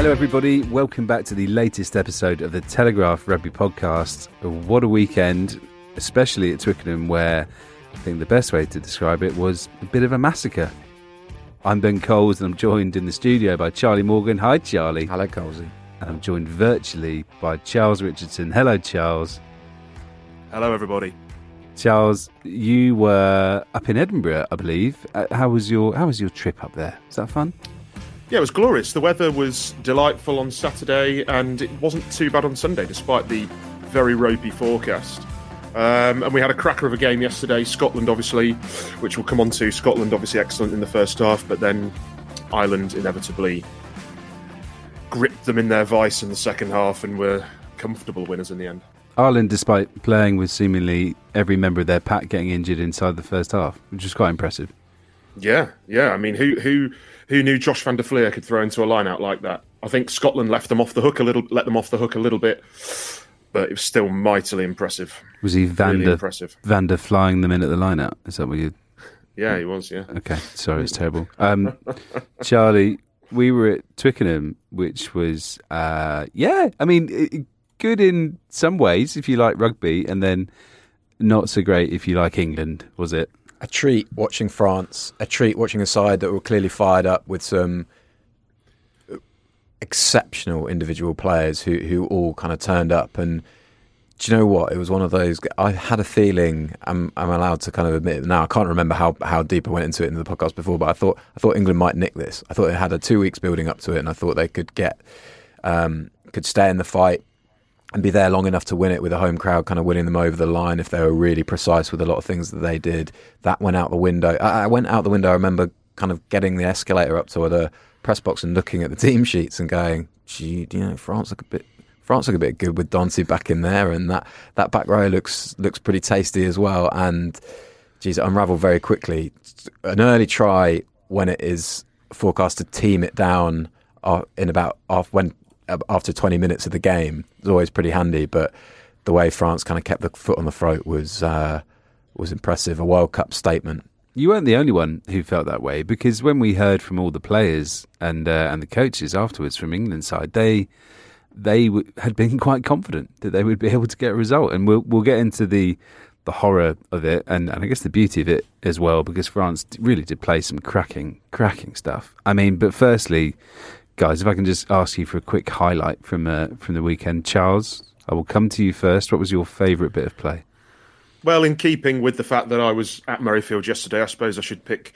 Hello, everybody. Welcome back to the latest episode of the Telegraph Rugby Podcast. What a weekend, especially at Twickenham, where I think the best way to describe it was a bit of a massacre. I'm Ben Coles, and I'm joined in the studio by Charlie Morgan. Hi, Charlie. Hello, Colesy. And I'm joined virtually by Charles Richardson. Hello, Charles. Hello, everybody. Charles, you were up in Edinburgh, I believe. Uh, how was your How was your trip up there? Was that fun? Yeah, it was glorious. The weather was delightful on Saturday, and it wasn't too bad on Sunday, despite the very ropey forecast. Um, and we had a cracker of a game yesterday. Scotland, obviously, which we'll come on to. Scotland, obviously, excellent in the first half, but then Ireland inevitably gripped them in their vice in the second half and were comfortable winners in the end. Ireland, despite playing with seemingly every member of their pack getting injured inside the first half, which was quite impressive. Yeah, yeah. I mean, who who who knew Josh van der Flier could throw into a line out like that? I think Scotland left them off the hook a little, let them off the hook a little bit, but it was still mightily impressive. Was he Van Really der, impressive. Van der flying them in at the line out? Is that what you. Yeah, he was. Yeah. Okay, sorry, it's terrible. Um, Charlie, we were at Twickenham, which was, uh, yeah, I mean, good in some ways if you like rugby, and then not so great if you like England, was it? A treat watching France, a treat watching a side that were clearly fired up with some exceptional individual players who, who all kind of turned up. And do you know what? It was one of those. I had a feeling. I'm I'm allowed to kind of admit it now. I can't remember how, how deep I went into it in the podcast before, but I thought I thought England might nick this. I thought they had a two weeks building up to it, and I thought they could get um, could stay in the fight and be there long enough to win it with a home crowd kind of winning them over the line if they were really precise with a lot of things that they did. That went out the window. I, I went out the window. I remember kind of getting the escalator up to the press box and looking at the team sheets and going, "Gee, you know, France look a bit." France look a bit good with Danty back in there, and that, that back row looks looks pretty tasty as well. And geez, it unravelled very quickly. An early try when it is forecast to team it down uh, in about off when after 20 minutes of the game is always pretty handy. But the way France kind of kept the foot on the throat was uh, was impressive. A World Cup statement. You weren't the only one who felt that way because when we heard from all the players and uh, and the coaches afterwards from England side, they they w- had been quite confident that they would be able to get a result, and we'll we'll get into the the horror of it and, and I guess the beauty of it as well because France really did play some cracking cracking stuff. I mean, but firstly, guys, if I can just ask you for a quick highlight from uh, from the weekend, Charles, I will come to you first. What was your favourite bit of play? Well, in keeping with the fact that I was at Murrayfield yesterday, I suppose I should pick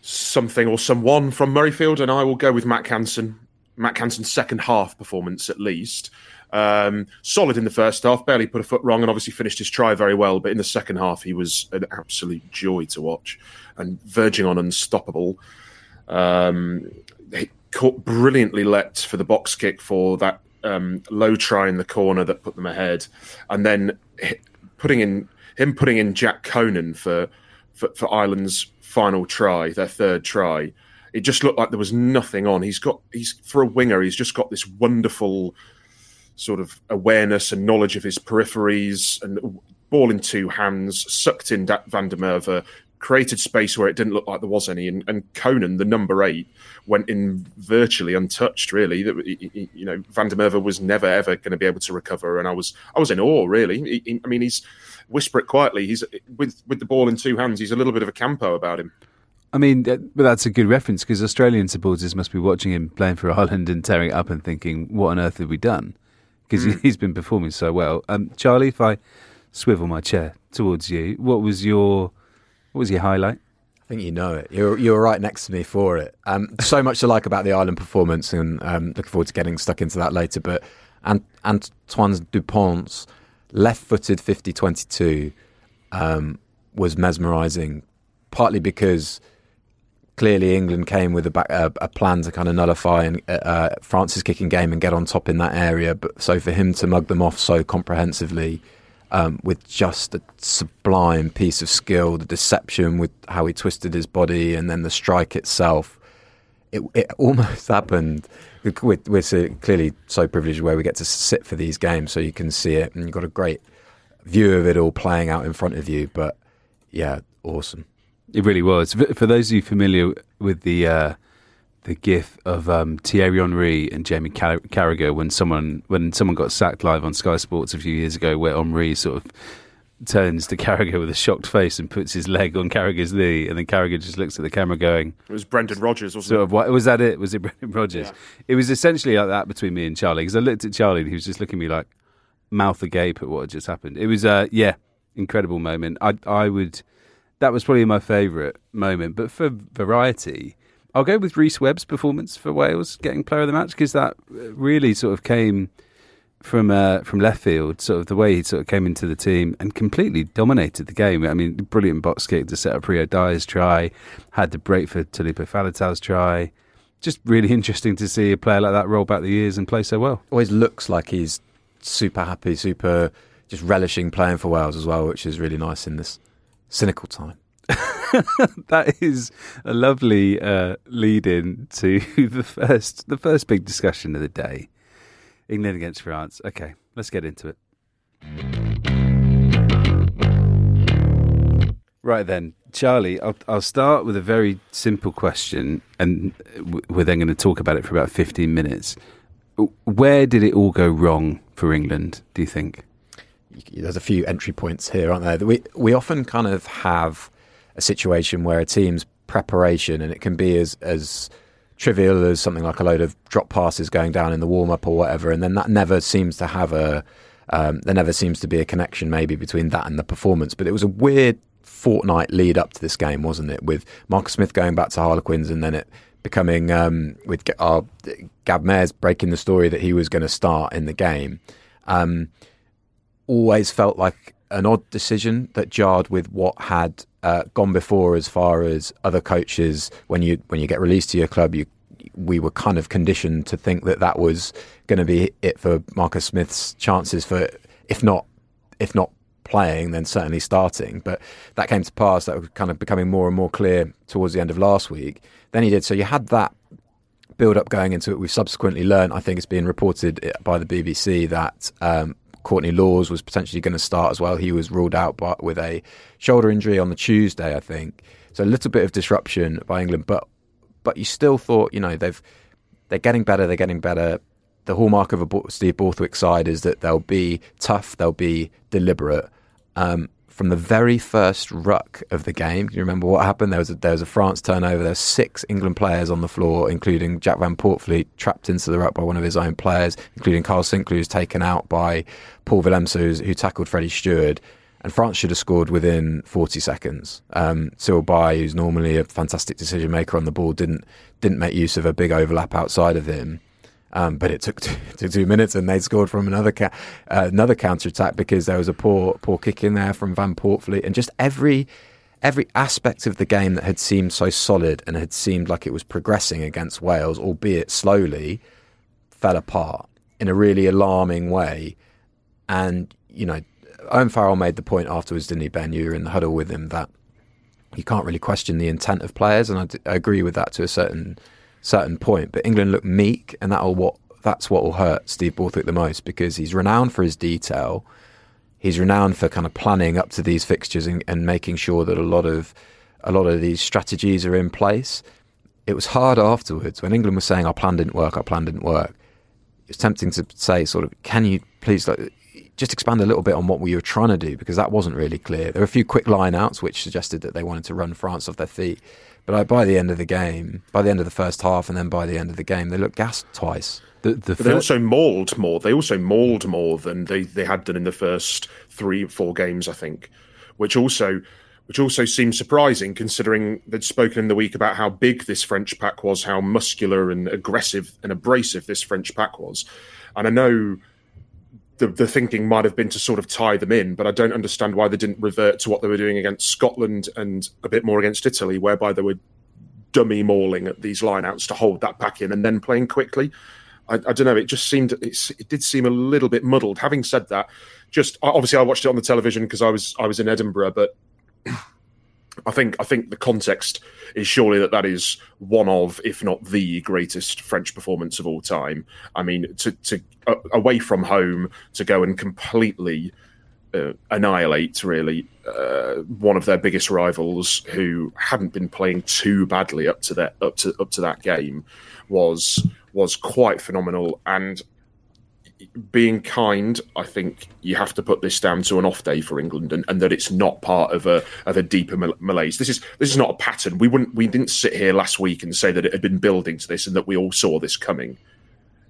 something or someone from Murrayfield, and I will go with Mack Hansen. Mack Hansen's second half performance, at least. Um, solid in the first half, barely put a foot wrong, and obviously finished his try very well. But in the second half, he was an absolute joy to watch and verging on unstoppable. Um, caught brilliantly let for the box kick for that um, low try in the corner that put them ahead, and then putting in him putting in Jack Conan for, for for Ireland's final try, their third try. It just looked like there was nothing on. He's got he's for a winger. He's just got this wonderful sort of awareness and knowledge of his peripheries and ball in two hands, sucked in that Van der Merwe, created space where it didn't look like there was any, and, and Conan, the number eight, went in virtually untouched. Really, that you know, Van der Merwe was never ever going to be able to recover, and I was I was in awe. Really, I mean, he's whisper it quietly. He's with with the ball in two hands. He's a little bit of a campo about him. I mean, but that's a good reference because Australian supporters must be watching him playing for Ireland and tearing it up and thinking, "What on earth have we done?" Because mm. he's been performing so well. Um, Charlie, if I swivel my chair towards you, what was your what was your highlight? I think you know it. You're you're right next to me for it. Um, so much to like about the Ireland performance, and um, looking forward to getting stuck into that later. But Ant- Antoine Dupont's left-footed 50-22 um, was mesmerising, partly because clearly England came with a, back, a, plan to kind of nullify and, uh, uh, France's kicking game and get on top in that area. But so for him to mug them off so comprehensively um, with just a sublime piece of skill, the deception with how he twisted his body, and then the strike itself. It, it almost happened. We're, we're clearly so privileged where we get to sit for these games, so you can see it, and you've got a great view of it all playing out in front of you. But yeah, awesome. It really was. For those of you familiar with the uh, the gif of um, Thierry Henry and Jamie Car- Carragher when someone when someone got sacked live on Sky Sports a few years ago, where Henry sort of turns to Carragher with a shocked face and puts his leg on Carragher's knee, and then Carragher just looks at the camera, going, "It was Brendan Rodgers, wasn't sort it? Of, what, was that? It was it Brendan Rodgers? Yeah. It was essentially like that between me and Charlie because I looked at Charlie and he was just looking at me like mouth agape at what had just happened. It was, uh, yeah, incredible moment. I I would that was probably my favourite moment, but for variety. I'll go with Rhys Webb's performance for Wales getting player of the match because that really sort of came from uh, from left field, sort of the way he sort of came into the team and completely dominated the game. I mean, brilliant box kick to set up Rio Dyer's try, had the break for Taulupe Faletau's try. Just really interesting to see a player like that roll back the years and play so well. Always looks like he's super happy, super just relishing playing for Wales as well, which is really nice in this cynical time. that is a lovely uh, lead in to the first the first big discussion of the day. England against France. Okay, let's get into it. Right then, Charlie, I'll, I'll start with a very simple question, and we're then going to talk about it for about 15 minutes. Where did it all go wrong for England, do you think? There's a few entry points here, aren't there? We, we often kind of have a situation where a team's preparation, and it can be as as trivial as something like a load of drop passes going down in the warm up or whatever, and then that never seems to have a um, there never seems to be a connection maybe between that and the performance. But it was a weird fortnight lead up to this game, wasn't it? With Marcus Smith going back to Harlequins and then it becoming um, with Gavin Mairs breaking the story that he was going to start in the game. Um, always felt like an odd decision that jarred with what had uh, gone before as far as other coaches. When you when you get released to your club you we were kind of conditioned to think that that was going to be it for Marcus Smith's chances for if not if not playing then certainly starting. But that came to pass. That was kind of becoming more and more clear towards the end of last week. Then he did. So you had that build up going into it. We've subsequently learned I think it's been reported by the BBC that um, Courtney Lawes was potentially going to start as well. He was ruled out by, with a shoulder injury on the Tuesday, I think. So a little bit of disruption by England, but but you still thought, you know, they've they're getting better. They're getting better. The hallmark of a Steve Borthwick side is that they'll be tough. They'll be deliberate. Um, from the very first ruck of the game. Do you remember what happened? There was a, there was a France turnover. There were six England players on the floor, including Jack Van Poortvliet, trapped into the ruck by one of his own players, including Kyle Sinckler, who's taken out by Paul Willemse, who tackled Freddie Steward. And France should have scored within 40 seconds. Um, Cyril Baille, who's normally a fantastic decision maker on the ball, didn't didn't make use of a big overlap outside of him. Um, but it took, two, two minutes, and they scored from another ca- uh, another counter attack because there was a poor poor kick in there from Van Poortvliet, and just every every aspect of the game that had seemed so solid and had seemed like it was progressing against Wales, albeit slowly, fell apart in a really alarming way. And you know, Owen Farrell made the point afterwards, didn't he, Ben? You were in the huddle with him that you can't really question the intent of players, and I, d- I agree with that to a certain certain point. But England looked meek, and that all what that's what will hurt Steve Borthwick the most because he's renowned for his detail. He's renowned for kind of planning up to these fixtures and, and making sure that a lot of a lot of these strategies are in place. It was hard afterwards when England was saying our plan didn't work, our plan didn't work. It's tempting to say, sort of, can you please like, just expand a little bit on what we were trying to do because that wasn't really clear. There were a few quick line outs which suggested that they wanted to run France off their feet. But by the end of the game, by the end of the first half, and then by the end of the game, they looked gassed twice. The, the they also mauled more. They also mauled more than they, they had done in the first three, four games, I think, which also which also seems surprising considering they'd spoken in the week about how big this French pack was, how muscular and aggressive and abrasive this French pack was. And I know the, the thinking might have been to sort of tie them in, but I don't understand why they didn't revert to what they were doing against Scotland and a bit more against Italy, whereby they were dummy mauling at these lineouts to hold that back in and then playing quickly. I, I don't know. It just seemed it did seem a little bit muddled. Having said that, just obviously I watched it on the television because I was I was in Edinburgh, but I think I think the context is surely that that is one of, if not the greatest French performance of all time. I mean, to to uh, away from home to go and completely uh, annihilate really uh, one of their biggest rivals who hadn't been playing too badly up to that up to up to that game was was quite phenomenal and being kind, I think you have to put this down to an off day for England, and, and that it's not part of a of a deeper malaise. This is this is not a pattern. We wouldn't we didn't sit here last week and say that it had been building to this and that we all saw this coming.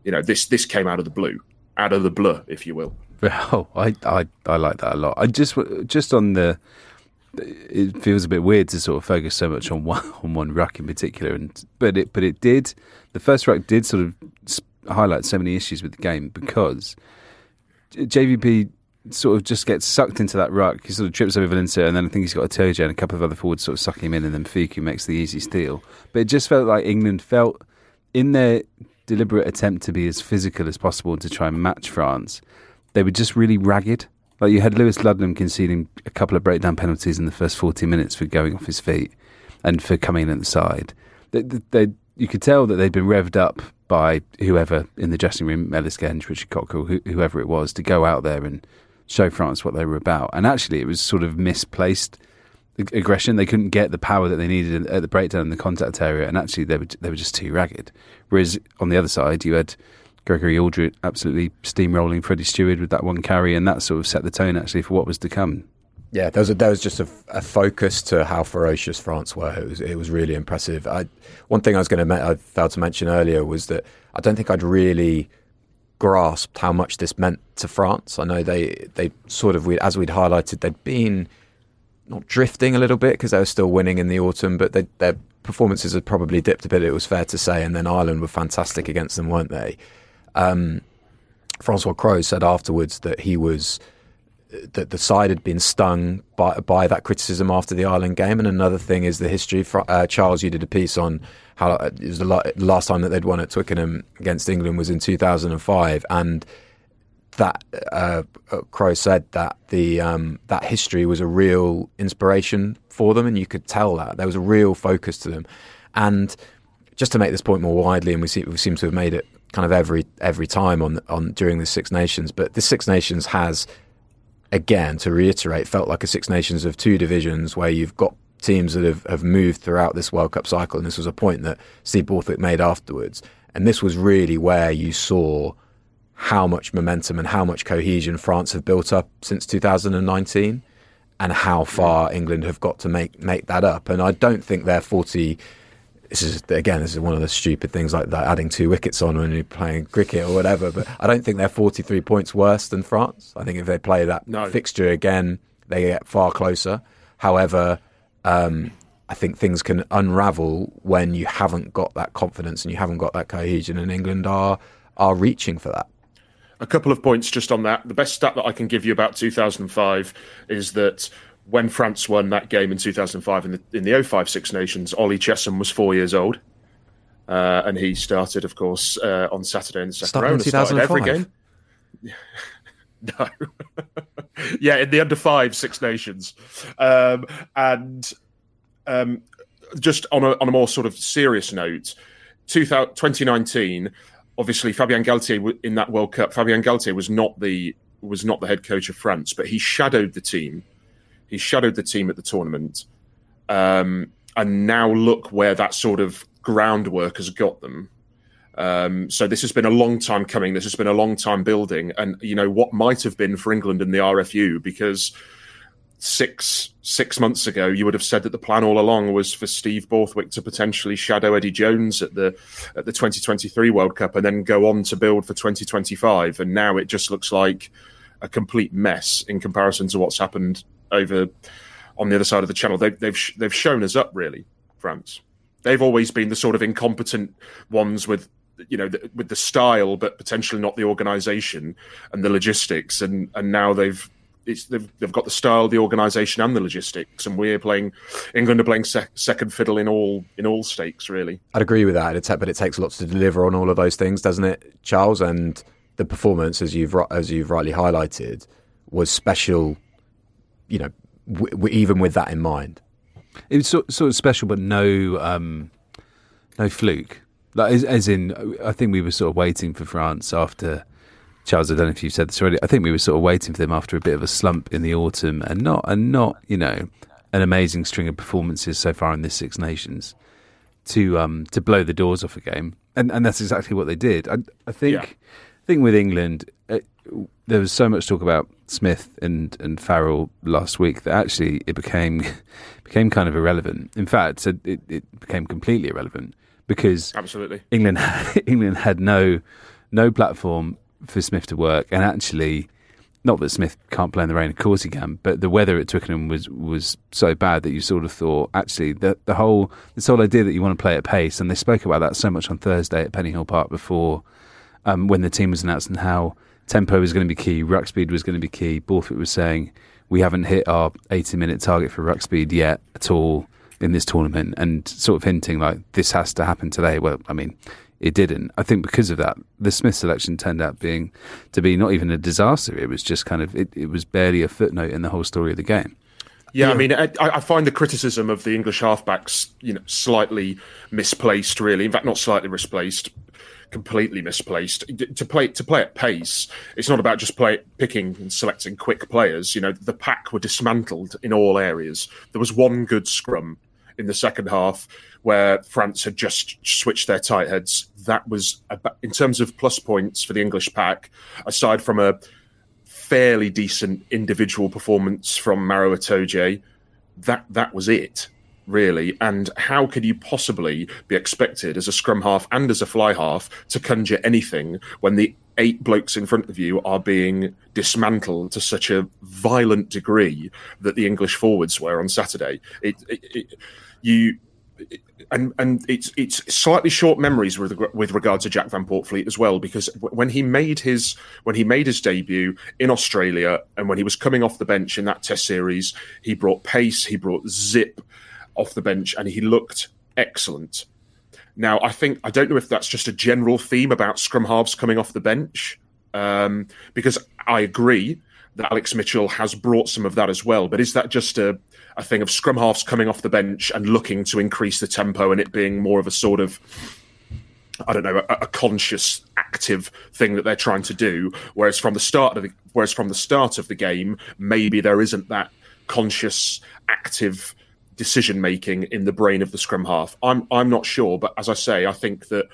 You know, this this came out of the blue, out of the blur, if you will. Oh, I I, I like that a lot. I just just on the it feels a bit weird to sort of focus so much on one on one ruck in particular, and but it but it did the first ruck did sort of highlight so many issues with the game because JVP sort of just gets sucked into that ruck. He sort of trips over Valencia, and then I think he's got Itoje and a couple of other forwards sort of sucking him in, and then Fickou makes the easy steal. But it just felt like England felt in their deliberate attempt to be as physical as possible to try and match France, they were just really ragged. Like you had Lewis Ludlam conceding a couple of breakdown penalties in the first 40 minutes for going off his feet and for coming in at the side. They, they, you could tell that they'd been revved up by whoever in the dressing room, Ellis Genge, Richard Cockerill, whoever it was, to go out there and show France what they were about. And actually, it was sort of misplaced aggression. They couldn't get the power that they needed at the breakdown in the contact area, and actually, they were they were just too ragged. Whereas on the other side, you had Gregory Alldritt absolutely steamrolling Freddie Steward with that one carry, and that sort of set the tone actually for what was to come. Yeah, there was, a, was just a, a, focus to how ferocious France were. It was, it was really impressive. I, one thing I was going to I failed to mention earlier was that I don't think I'd really grasped how much this meant to France. I know they they sort of as we'd highlighted they'd been not drifting a little bit because they were still winning in the autumn, but they, their performances had probably dipped a bit. It was fair to say, and then Ireland were fantastic against them, weren't they? Um, Francois Cros said afterwards that he was that the side had been stung by by that criticism after the Ireland game. And another thing is the history. Uh, Charles, you did a piece on how uh, it was the last time that they'd won at Twickenham against England was in 2005, and that uh, uh, Cros said that the um, that history was a real inspiration for them, and you could tell that there was a real focus to them. And just to make this point more widely, and we, see, we seem to have made it kind of every every time on on during the Six Nations, but the Six Nations has again, to reiterate, felt like a Six Nations of two divisions where you've got teams that have, have moved throughout this World Cup cycle. And this was a point that Steve Borthwick made afterwards. And this was really where you saw how much momentum and how much cohesion France have built up since 2019 and how far England have got to make make that up. And I don't think they're 40 this is again this is one of the stupid things like that adding two wickets on when you're playing cricket or whatever but i don't think they're 43 points worse than france. I think if they play that no. fixture again they get far closer. However um, i think things can unravel when you haven't got that confidence and you haven't got that cohesion and england are are reaching for that. A couple of points just on that. The best stat that i can give you about 2005 is that when France won that game in 2005 in the in the 05 Six Nations, Ollie Chessum was four years old, uh, and he started, of course, uh, on Saturday in the second round. Started every game. no, yeah, in the under five Six Nations, um, and um, just on a on a more sort of serious note, 2019. obviously Fabien Galthié in that World Cup. Fabien Galthié was not the was not the head coach of France, but he shadowed the team. He shadowed the team at the tournament, um, and now look where that sort of groundwork has got them. Um, so this has been a long time coming. This has been a long time building, and you know what might have been for England and the RFU because six six months ago, you would have said that the plan all along was for Steve Borthwick to potentially shadow Eddie Jones at the at the 2023 World Cup and then go on to build for 2025. And now it just looks like a complete mess in comparison to what's happened over on the other side of the channel. They, they've they've shown us up really, France. They've always been the sort of incompetent ones with you know the, with the style, but potentially not the organisation and the logistics. And and now they've they've, they've got the style, the organisation, and the logistics, and we're playing. England are playing sec- second fiddle in all in all stakes, really. I'd agree with that, but it takes lots to deliver on all of those things, doesn't it, Charles? And the performance, as you've as you've rightly highlighted, was special. You know, w- w- even with that in mind, it was sort, sort of special, but no um, no fluke. Like as, as in, I think we were sort of waiting for France after Charles, I don't know if you've said this already. I think we were sort of waiting for them after a bit of a slump in the autumn, and not and not you know an amazing string of performances so far in this Six Nations to um to blow the doors off a game, and and that's exactly what they did. I, I think yeah. I think with England, it, uh, there was so much talk about Smith and and Farrell last week that actually it became became kind of irrelevant. In fact, it, it became completely irrelevant because absolutely England England had no no platform for Smith to work, and actually, not that Smith can't play in the rain, of course he can, but the weather at Twickenham was was so bad that you sort of thought actually the the whole this whole idea that you want to play at pace, and they spoke about that so much on Thursday at Pennyhill Park before um, when the team was announced and how tempo was going to be key, ruck speed was going to be key. Borthwick was saying we haven't hit our 80 minute target for ruck speed yet at all in this tournament, and sort of hinting like this has to happen today. Well, I mean, it didn't. I think because of that, the Smith selection turned out being to be not even a disaster. It was just kind of it, it was barely a footnote in the whole story of the game. Yeah, yeah. I mean, I, I, find the criticism of the English halfbacks, you know, slightly misplaced. Really, in fact, not slightly misplaced, completely misplaced. To play to play at pace, it's not about just play picking and selecting quick players. You know, the pack were dismantled in all areas. There was one good scrum in the second half where France had just switched their tight heads. That was, in terms of plus points for the English pack, aside from a fairly decent individual performance from Maro Itoje, that that was it really. And how could you possibly be expected as a scrum half and as a fly half to conjure anything when the eight blokes in front of you are being dismantled to such a violent degree that the English forwards were on Saturday? It, it, it you and and it's it's slightly short memories with with regard to Jack Van Poortvliet as well because when he made his when he made his debut in Australia and when he was coming off the bench in that Test series, he brought pace, he brought zip off the bench, and he looked excellent. Now, I think I don't know if that's just a general theme about scrum halves coming off the bench, um, because I agree that Alex Mitchell has brought some of that as well. But is that just a a thing of scrum halves coming off the bench and looking to increase the tempo and it being more of a sort of I don't know, a, a, conscious, active thing that they're trying to do. Whereas from the start of the, whereas from the start of the game, maybe there isn't that conscious, active decision making in the brain of the scrum half. I'm I'm not sure, but as I say, I think that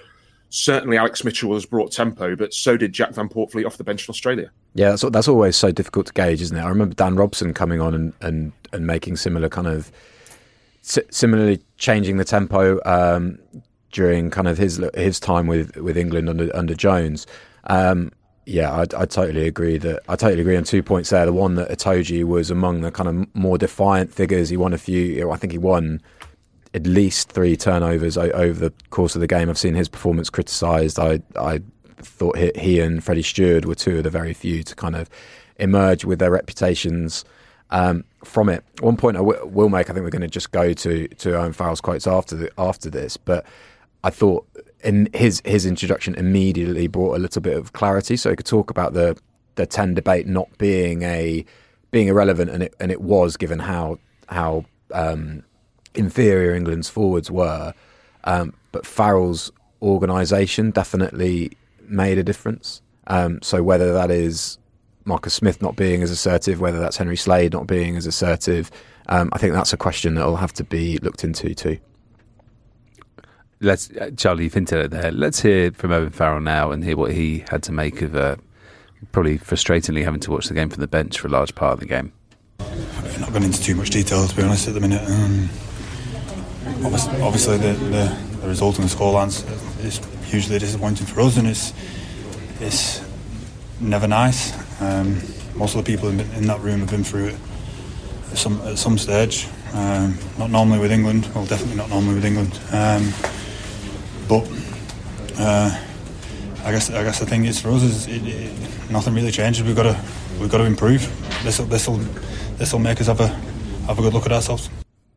certainly Alex Mitchell has brought tempo, but so did Jack Van Poortvliet off the bench in Australia. Yeah, that's that's always so difficult to gauge, isn't it? I remember Dan Robson coming on and and, and making similar kind of similarly changing the tempo um, during kind of his his time with with England under under Jones. Um, yeah, I, I, totally agree that I totally agree on two points there. The one that Itoje was among the kind of more defiant figures. He won a few. I think he won at least three turnovers over the course of the game. I've seen his performance criticised. I I thought he and Freddie Steward were two of the very few to kind of emerge with their reputations um, from it. One point I w- will make, I think we're going to just go to to Owen Farrell's quotes after the, after this, but I thought in his his introduction immediately brought a little bit of clarity, so he could talk about the the ten debate not being a being irrelevant, and it and it was given how how um, inferior England's forwards were. Um, but Farrell's organisation definitely made a difference. Um, so whether that is Marcus Smith not being as assertive, whether that's Henry Slade not being as assertive, um, I think that's a question that will have to be looked into too. Let's uh, Charlie, you've hinted there. Let's hear from Owen Farrell now and hear what he had to make of uh, probably frustratingly having to watch the game from the bench for a large part of the game. I've not gone into too much detail to be honest at the minute. Um, obviously, obviously the, the, the result and the scorelines is hugely disappointing for us, and it's it's never nice. Um, most of the people in, in, that room have been through it at some at some stage. Um, not normally with England. Well, definitely not normally with England. Um, but uh, I guess I guess the thing is for us is it, it, nothing really changes. We've got to we've got to improve. This this will this will make us have a have a good look at ourselves.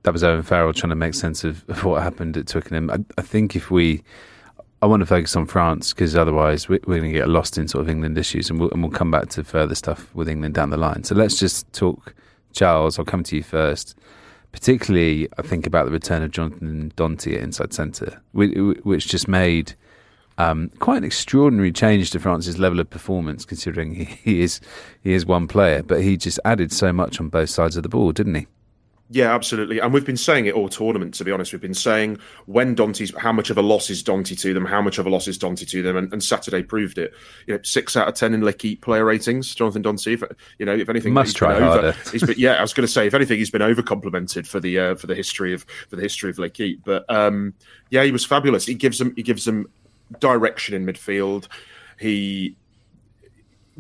That was Owen Farrell trying to make sense of, of what happened at Twickenham. I, I think if we I want to focus on France because otherwise we're, going to get lost in sort of England issues, and we'll, and we'll come back to further stuff with England down the line. So let's just talk, Charles. I'll come to you first. Particularly, I think about the return of Jonathan Danty at inside centre, which just made um, quite an extraordinary change to France's level of performance, considering he is he is one player, but he just added so much on both sides of the ball, didn't he? Yeah, absolutely. And we've been saying it all tournament, to be honest. We've been saying when Danty's, how much of a loss is Danty to them, how much of a loss is Danty to them. And, and Saturday proved it. You know, six out of 10 in L'Equipe player ratings, Jonathan Danty. If, you know, if anything, must try harder. He's been, yeah, I was going to say, if anything, he's been over complimented for the, uh, for the history of, for the history of L'Equipe. But, um, yeah, he was fabulous. He gives them, he gives them direction in midfield. He,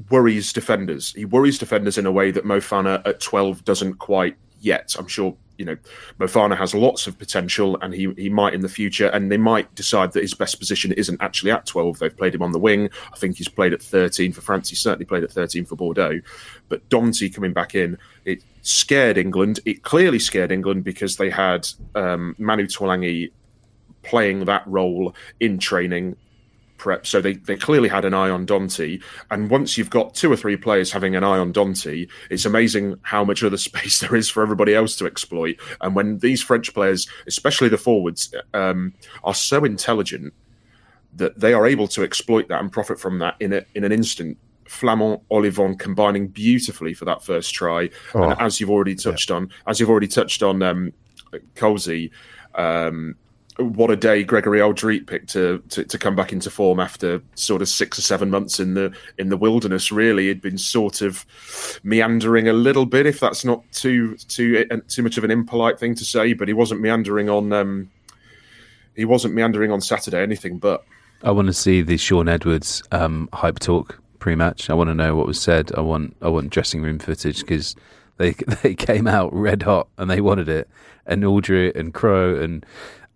worries defenders. He worries defenders in a way that Moefana at 12 doesn't quite yet. I'm sure you know Moefana has lots of potential, and he he might in the future. And they might decide that his best position isn't actually at 12. They've played him on the wing. I think he's played at 13 for France. He certainly played at 13 for Bordeaux. But Danty coming back in, it scared England. It clearly scared England because they had um, Manu Tuilagi playing that role in training prep. So they, they clearly had an eye on Danty. And once you've got two or three players having an eye on Danty, it's amazing how much other space there is for everybody else to exploit. And when these French players, especially the forwards, um, are so intelligent that they are able to exploit that and profit from that in a, in an instant. Flament Ollivon combining beautifully for that first try, oh, and as you've already touched yeah. on, as you've already touched on, um, Colsey, um, what a day Gregory Alldritt picked to, to, to come back into form after sort of six or seven months in the in the wilderness. Really, he'd been sort of meandering a little bit, if that's not too too uh, too much of an impolite thing to say. But he wasn't meandering on um, he wasn't meandering on Saturday. Anything but. I want to see the Shaun Edwards um, hype talk pre-match. I want to know what was said. I want I want dressing room footage because they they came out red hot and they wanted it. And Alldritt and Cros and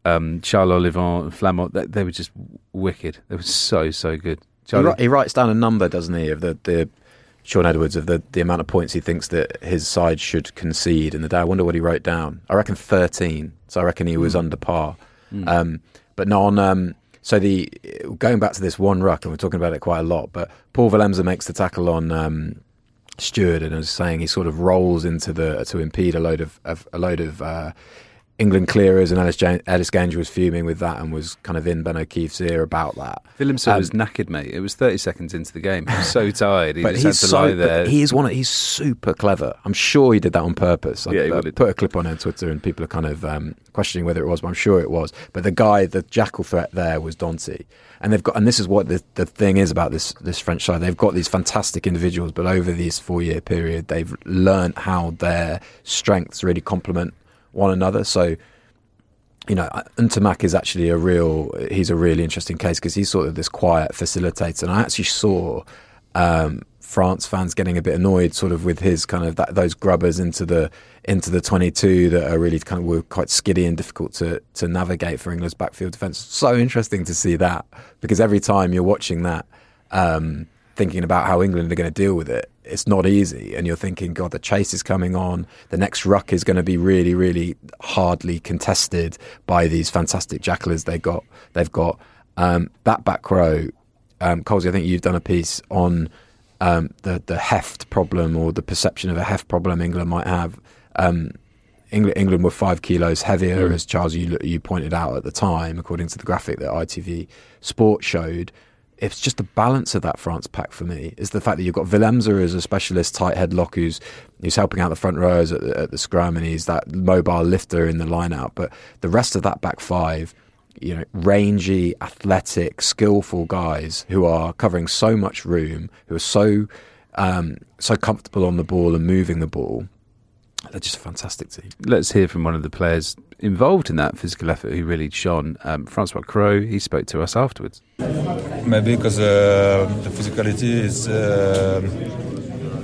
um, Charles Ollivon, Flament, they, they, were just wicked. They were so so good. He, he, writes down a number, doesn't he, of the, the Shaun Edwards of the, the amount of points he thinks that his side should concede in the day. I wonder what he wrote down. I reckon thirteen. So I reckon he was mm. under par. Mm. Um, but no, on um, so the going back to this one ruck, and we're talking about it quite a lot. But Paul Willemse makes the tackle on um, Steward, and is saying he sort of rolls into the to impede a load of, of a load of. Uh, England clearers, and Ellis, Ellis Genge was fuming with that and was kind of in Ben O'Keeffe's ear about that. Willemse um, was knackered, mate. It was 30 seconds into the game. He was so tired. He but he's so, there. He is one. Of, he's super clever. I'm sure he did that on purpose. Yeah, I, uh, put a clip on on Twitter, and people are kind of um, questioning whether it was, but I'm sure it was. But the guy, the jackal threat there was Danty, and they've got. And this is what the the thing is about this this French side. They've got these fantastic individuals, but over this four year period, they've learned how their strengths really complement one another. So you know, Ntamack is actually a real, he's a really interesting case because he's sort of this quiet facilitator. And I actually saw um, France fans getting a bit annoyed sort of with his kind of that, those grubbers into the into the 22 that are really kind of were quite skiddy and difficult to to navigate for England's backfield defence. So interesting to see that because every time you're watching that, um, thinking about how England are going to deal with it, it's not easy. And you're thinking, God, the chase is coming on. The next ruck is going to be really, really hardly contested by these fantastic jackalers they got. They've got um, that back row. Um, Colsey, I think you've done a piece on um, the the heft problem or the perception of a heft problem England might have. Um, England, England were five kilos heavier, mm. as Charles you you pointed out at the time, according to the graphic that ITV Sport showed it's just the balance of that France pack for me. Is the fact that you've got Willemse as a specialist tight head lock who's who's helping out the front rows at the, at the scrum, and he's that mobile lifter in the line out. But the rest of that back five, you know, rangy, athletic, skillful guys who are covering so much room, who are so um, so comfortable on the ball and moving the ball. They're just a fantastic team. Let's hear from one of the players involved in that physical effort who really shone. Um, Francois Cros, he spoke to us afterwards. Maybe because uh, the physicality is uh,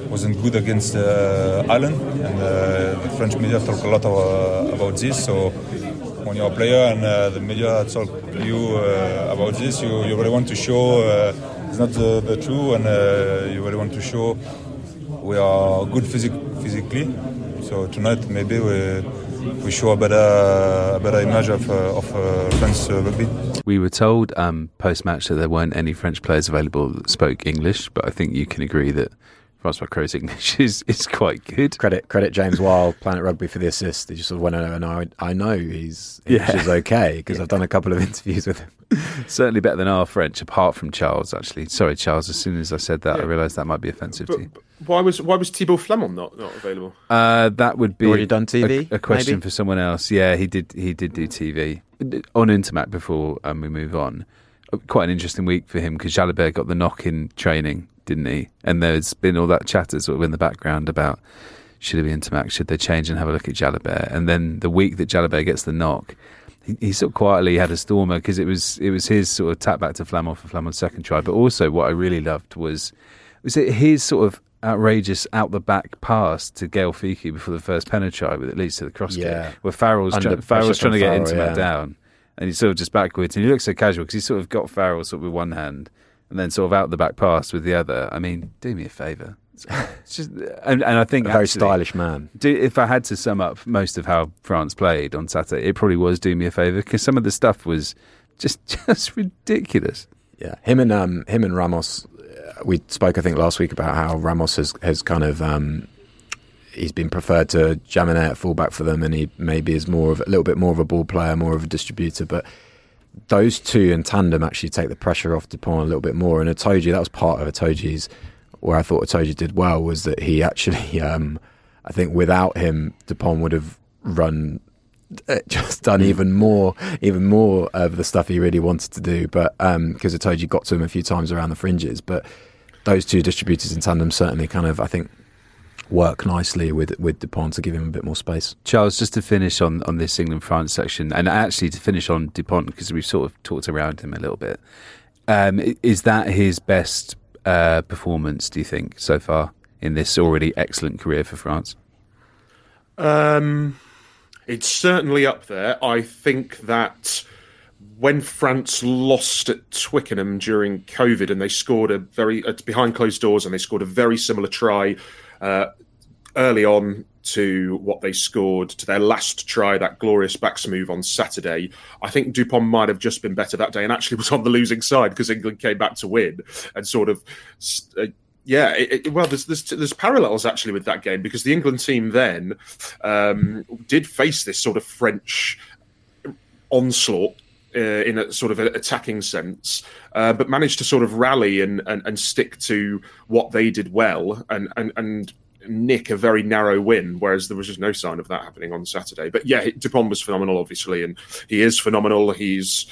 wasn't good against uh, Ireland, and uh, the French media talk a lot of, uh, about this. So when you're a player and uh, the media talk to you about this, you, you really want to show it's not the, the truth, and you really want to show we are good physic- physically so tonight maybe we we show a better a better image of uh, of uh, French uh, rugby. We were told um, post match that there weren't any French players available that spoke English, but I think you can agree that Francois Cros's English is, is quite good. Credit credit James Wild, Planet Rugby for the assist. He just sort of went over and I, I know he's English yeah. is okay because yeah. I've done a couple of interviews with him. Certainly better than our French, apart from Charles. Actually, sorry, Charles. As soon as I said that, yeah. I realised that might be offensive but, to you. Why was why was Thibaud Flament not, not available? Uh, that would be already done TV. A, a question maybe? for someone else. Yeah, he did. He did do TV on Ntamack before um, we move on. Quite an interesting week for him because Jalibert got the knock in training didn't he? And there's been all that chatter sort of in the background about should it be Ntamack, should they change and have a look at Jalibert? And then the week that Jalibert gets the knock, he, he sort of quietly had a stormer because it was it was his sort of tap back to Flament for Flament's second try. But also what I really loved was was it his sort of outrageous out the back pass to Gaël Fickou before the first penalty try, that leads to the cross yeah. kick, where Farrell's, try, Farrell's trying to get Farrell, Ntamack yeah. down. And he's sort of just backwards, and he looks so casual because he's sort of got Farrell sort of with one hand, and then sort of out the back pass with the other. I mean, do me a favour. It's just, and, and I think a very actually, stylish man. Do, if I had to sum up most of how France played on Saturday, it probably was do me a favour because some of the stuff was just just ridiculous. Yeah, him and um, him and Ramos. Uh, we spoke, I think, last week about how Ramos has has kind of um, he's been preferred to Jaminet at fullback for them, and he maybe is more of a little bit more of a ball player, more of a distributor, but those two in tandem actually take the pressure off Dupont a little bit more. And Itoje, that was part of Itoje's where I thought Itoje did well was that he actually, um, I think, without him, Dupont would have run uh, just done even more, even more of the stuff he really wanted to do. But because um, Itoje got to him a few times around the fringes, but those two distributors in tandem certainly kind of, I think, work nicely with with Dupont to give him a bit more space. Charles, just to finish on, on this England France section, and actually to finish on Dupont because we've sort of talked around him a little bit. Um, is that his best uh, performance? Do you think so far in this already excellent career for France? Um, it's certainly up there. I think that when France lost at Twickenham during COVID and they scored a very uh, behind closed doors and they scored a very similar try uh, early on to what they scored to their last try, that glorious backs move on Saturday. I think Dupont might have just been better that day and actually was on the losing side because England came back to win and sort of. Uh, yeah, it, it, well, there's, there's, there's parallels actually with that game because the England team then um, did face this sort of French onslaught uh, in a sort of an attacking sense, uh, but managed to sort of rally and, and, and stick to what they did well and, and, and nick a very narrow win, whereas there was just no sign of that happening on Saturday. But yeah, Dupont was phenomenal, obviously, and he is phenomenal. He's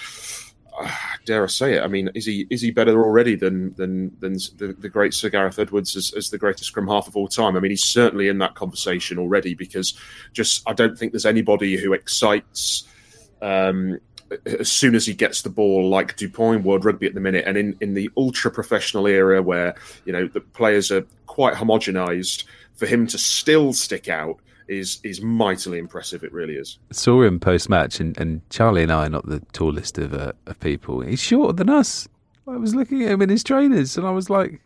uh, dare I say it? I mean, is he is he better already than than than the, the great Sir Gareth Edwards as, as, the greatest scrum half of all time? I mean, he's certainly in that conversation already because just I don't think there's anybody who excites. Um, as soon as he gets the ball, like Dupont in World Rugby at the minute, and in, in the ultra professional era where you know the players are quite homogenized, for him to still stick out is is mightily impressive. It really is. saw him post match, and, and Charlie and I are not the tallest of uh, of people. He's shorter than us. I was looking at him in his trainers, and I was like,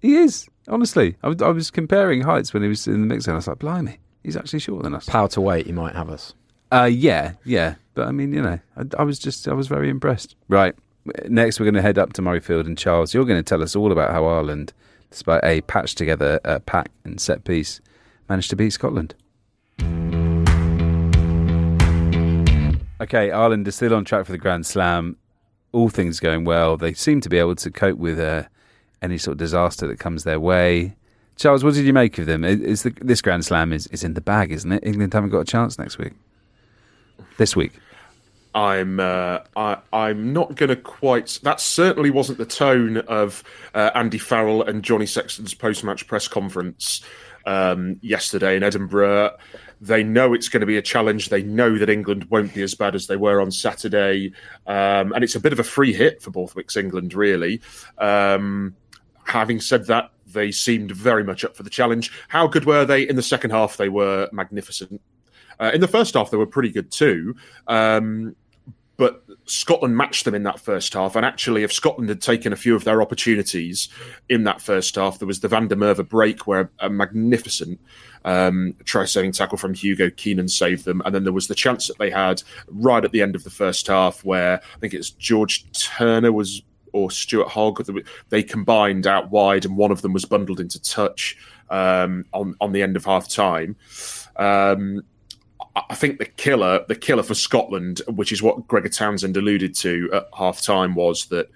he is. Honestly, I was, I was comparing heights when he was in the mix, and I was like, blimey, he's actually shorter than us. Power to weight, he might have us. Uh, yeah, yeah. But I mean, you know, I, I was just, I was very impressed. Right. Next, we're going to head up to Murrayfield and Charles. You're going to tell us all about how Ireland, despite a patched together uh, pack and set piece, managed to beat Scotland. Okay, Ireland is still on track for the Grand Slam. all things going well, they seem to be able to cope with uh, any sort of disaster that comes their way. Charles, what did you make of them? Is the, this Grand Slam is, is in the bag, isn't it? England haven't got a chance next week. This week. I'm uh, I, I'm not going to quite. That certainly wasn't the tone of uh, Andy Farrell and Johnny Sexton's post-match press conference um, yesterday in Edinburgh. They know it's going to be a challenge. They know that England won't be as bad as they were on Saturday, um, and it's a bit of a free hit for Borthwick's England, really. Um, having said that, they seemed very much up for the challenge. How good were they in the second half? They were magnificent. Uh, in the first half, they were pretty good too. Um, but Scotland matched them in that first half. And actually, if Scotland had taken a few of their opportunities in that first half, there was the Van der Merwe break where a magnificent um, try saving tackle from Hugo Keenan saved them. And then there was the chance that they had right at the end of the first half where I think it's George Turner was or Stuart Hogg, they combined out wide, and one of them was bundled into touch um, on on the end of half time. Um, I think the killer, the killer for Scotland, which is what Gregor Townsend alluded to at half time, was that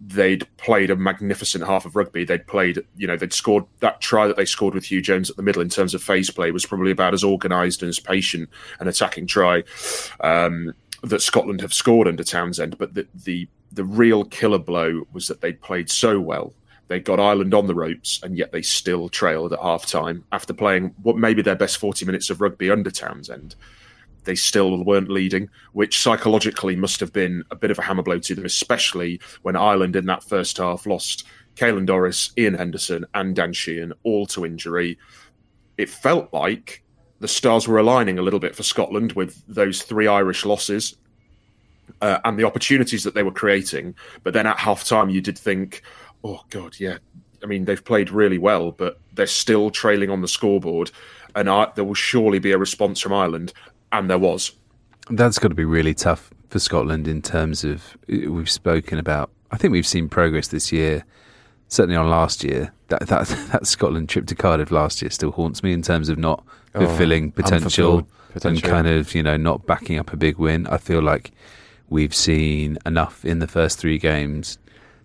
they'd played a magnificent half of rugby. They'd played, you know, they'd scored that try that they scored with Huw Jones at the middle in terms of phase play was probably about as organised and as patient an attacking try um, that Scotland have scored under Townsend. But the, the the real killer blow was that they'd played so well they got Ireland on the ropes, and yet they still trailed at half time after playing what maybe their best 40 minutes of rugby under Townsend. They still weren't leading, which psychologically must have been a bit of a hammer blow to them, especially when Ireland in that first half lost Caelan Doris, Ian Henderson, and Dan Sheehan all to injury. It felt like the stars were aligning a little bit for Scotland with those three Irish losses uh, and the opportunities that they were creating. But then at half time, you did think, oh god, yeah. I mean, they've played really well, but they're still trailing on the scoreboard, and I, there will surely be a response from Ireland, and there was. That's got to be really tough for Scotland in terms of uh, we've spoken about. I think we've seen progress this year, certainly on last year. That that that Scotland trip to Cardiff last year still haunts me in terms of not oh, fulfilling oh, potential, potential and kind of you know not backing up a big win. I feel like we've seen enough in the first three games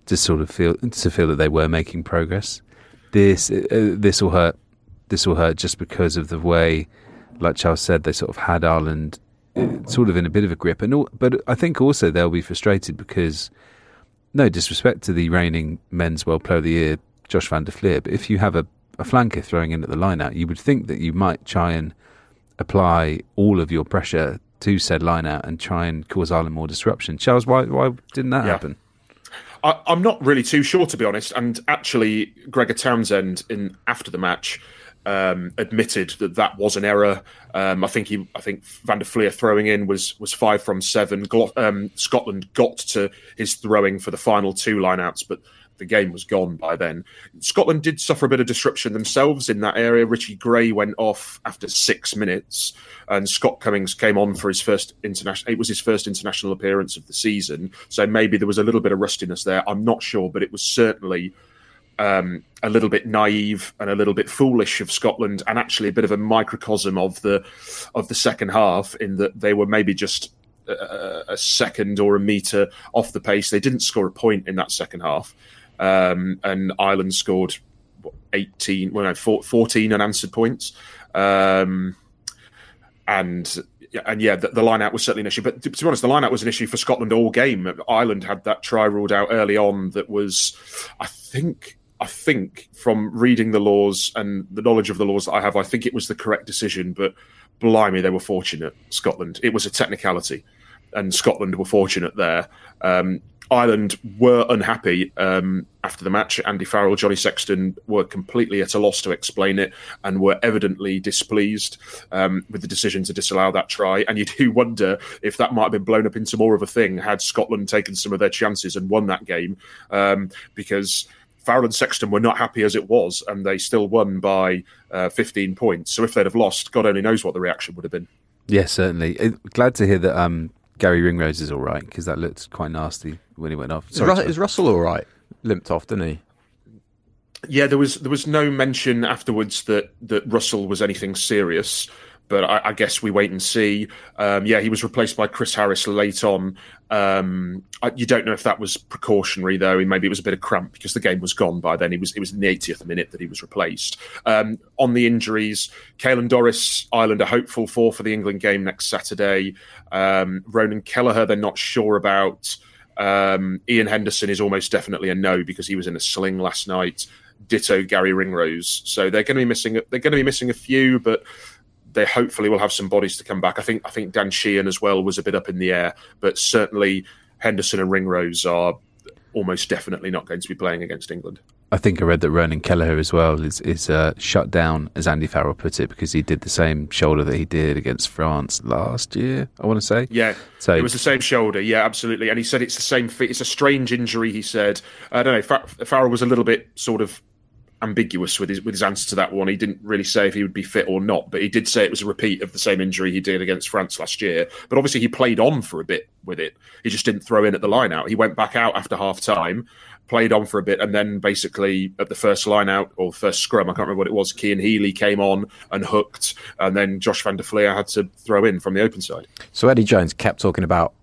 to sort of feel to feel that they were making progress. This uh, this will hurt. This will hurt just because of the way, like Charles said, they sort of had Ireland uh, sort of in a bit of a grip, and all, but I think also they'll be frustrated because, no disrespect to the reigning men's World Player of the Year, Josh Van der Flier, but if you have a, a flanker throwing in at the line out, you would think that you might try and apply all of your pressure to said line out and try and cause Ireland more disruption. Charles, why why didn't that yeah. happen? I, am not really too sure, to be honest. And actually, Gregor Townsend, in after the match, um, admitted that that was an error. Um, I think he, I think Van der Flier throwing in was was five from seven. Um, Scotland got to his throwing for the final two lineouts, but the game was gone by then. Scotland did suffer a bit of disruption themselves in that area. Richie Gray went off after six minutes, and Scott Cummings came on for his first international. It was his first international appearance of the season, so maybe there was a little bit of rustiness there. I'm not sure, but it was certainly um, a little bit naive and a little bit foolish of Scotland, and actually a bit of a microcosm of the of the second half in that they were maybe just a, a second or a meter off the pace. They didn't score a point in that second half um, and Ireland scored 18, well, no, 14 unanswered points. Um, and and yeah, the, the line out was certainly an issue. But to, to, be honest, the line out was an issue for Scotland all game. Ireland had that try ruled out early on that was, I think, I think from reading the laws and the knowledge of the laws that I have, I think it was the correct decision. But blimey, they were fortunate, Scotland. It was a technicality, and Scotland were fortunate there. Um, Ireland were unhappy um, after the match. Andy Farrell, Johnny Sexton were completely at a loss to explain it and were evidently displeased um, with the decision to disallow that try. And you do wonder if that might have been blown up into more of a thing had Scotland taken some of their chances and won that game um, because. Farrell and Sexton were not happy as it was, and they still won by uh, 15 points. So if they'd have lost, God only knows what the reaction would have been. Yes, certainly. Uh, glad to hear that um, Garry Ringrose is all right because that looked quite nasty when he went off. Sorry, is, Ru- is Russell all right? Limped off, didn't he? Yeah, there was there was no mention afterwards that that Russell was anything serious, but I, I, guess we wait and see. Um, yeah, he was replaced by Chris Harris late on. Um, I, you don't know if that was precautionary though. Maybe it was a bit of cramp because the game was gone by then. He was it was in the 80th minute that he was replaced. Um, on the injuries, Caelan Doris, Ireland are hopeful for for the England game next Saturday. Um, Ronan Kelleher, they're not sure about. Um, Ian Henderson is almost definitely a no because he was in a sling last night. Ditto Garry Ringrose. So they're going to be missing. They're going to be missing a few, but they hopefully will have some bodies to come back. I think I think Dan Sheehan as well was a bit up in the air, but certainly Henderson and Ringrose are almost definitely not going to be playing against England. I think I read that Ronan Kelleher as well is is uh, shut down, as Andy Farrell put it, because he did the same shoulder that he did against France last year. I want to say, yeah, so it was the same shoulder, yeah, absolutely. And he said it's the same. Fit. It's a strange injury. He said, I don't know. Farrell was a little bit sort of ambiguous with his with his answer to that one. He didn't really say if he would be fit or not, but he did say it was a repeat of the same injury he did against France last year. But obviously, he played on for a bit with it. He just didn't throw in at the line out. He went back out after half time, played on for a bit, and then basically at the first line out or first scrum, I can't remember what it was. Cian Healy came on and hooked, and then Josh van der Flier had to throw in from the open side. So Eddie Jones kept talking about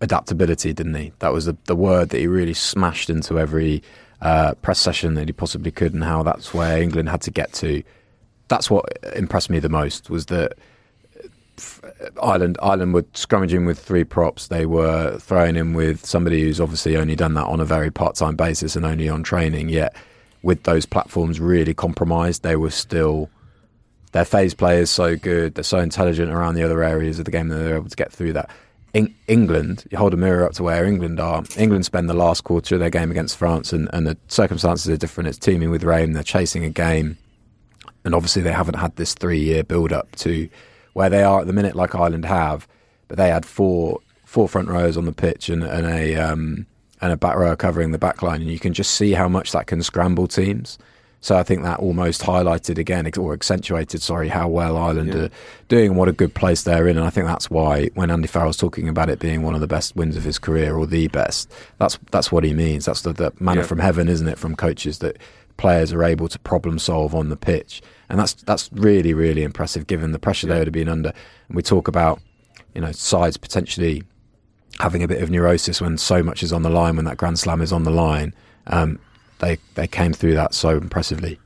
adaptability, didn't he? That was the, the word that he really smashed into every uh, press session that he possibly could, and how that's where England had to get to. That's what impressed me the most was that Ireland Ireland were scrummaging with three props. They were throwing in with somebody who's obviously only done that on a very part time basis and only on training. Yet, with those platforms really compromised, they were still their phase play is so good. They're so intelligent around the other areas of the game that they're able to get through that. In England, you hold a mirror up to where England are. England spend the last quarter of their game against France, and, and the circumstances are different. It's teeming with rain. They're chasing a game, and obviously they haven't had this three year build up to where they are at the minute, like Ireland have. But they had four four front rows on the pitch and, and a um, and a back row covering the back line, and you can just see how much that can scramble teams. So I think that almost highlighted again or accentuated, sorry, how well Ireland yeah. are doing and what a good place they're in. And I think that's why when Andy Farrell's talking about it being one of the best wins of his career or the best, that's that's what he means. That's the, the manner yeah. from heaven, isn't it, from coaches that players are able to problem solve on the pitch, and that's that's really really impressive given the pressure yeah. they would have been under. And we talk about you know sides potentially having a bit of neurosis when so much is on the line, when that Grand Slam is on the line. Um, they they came through that so impressively.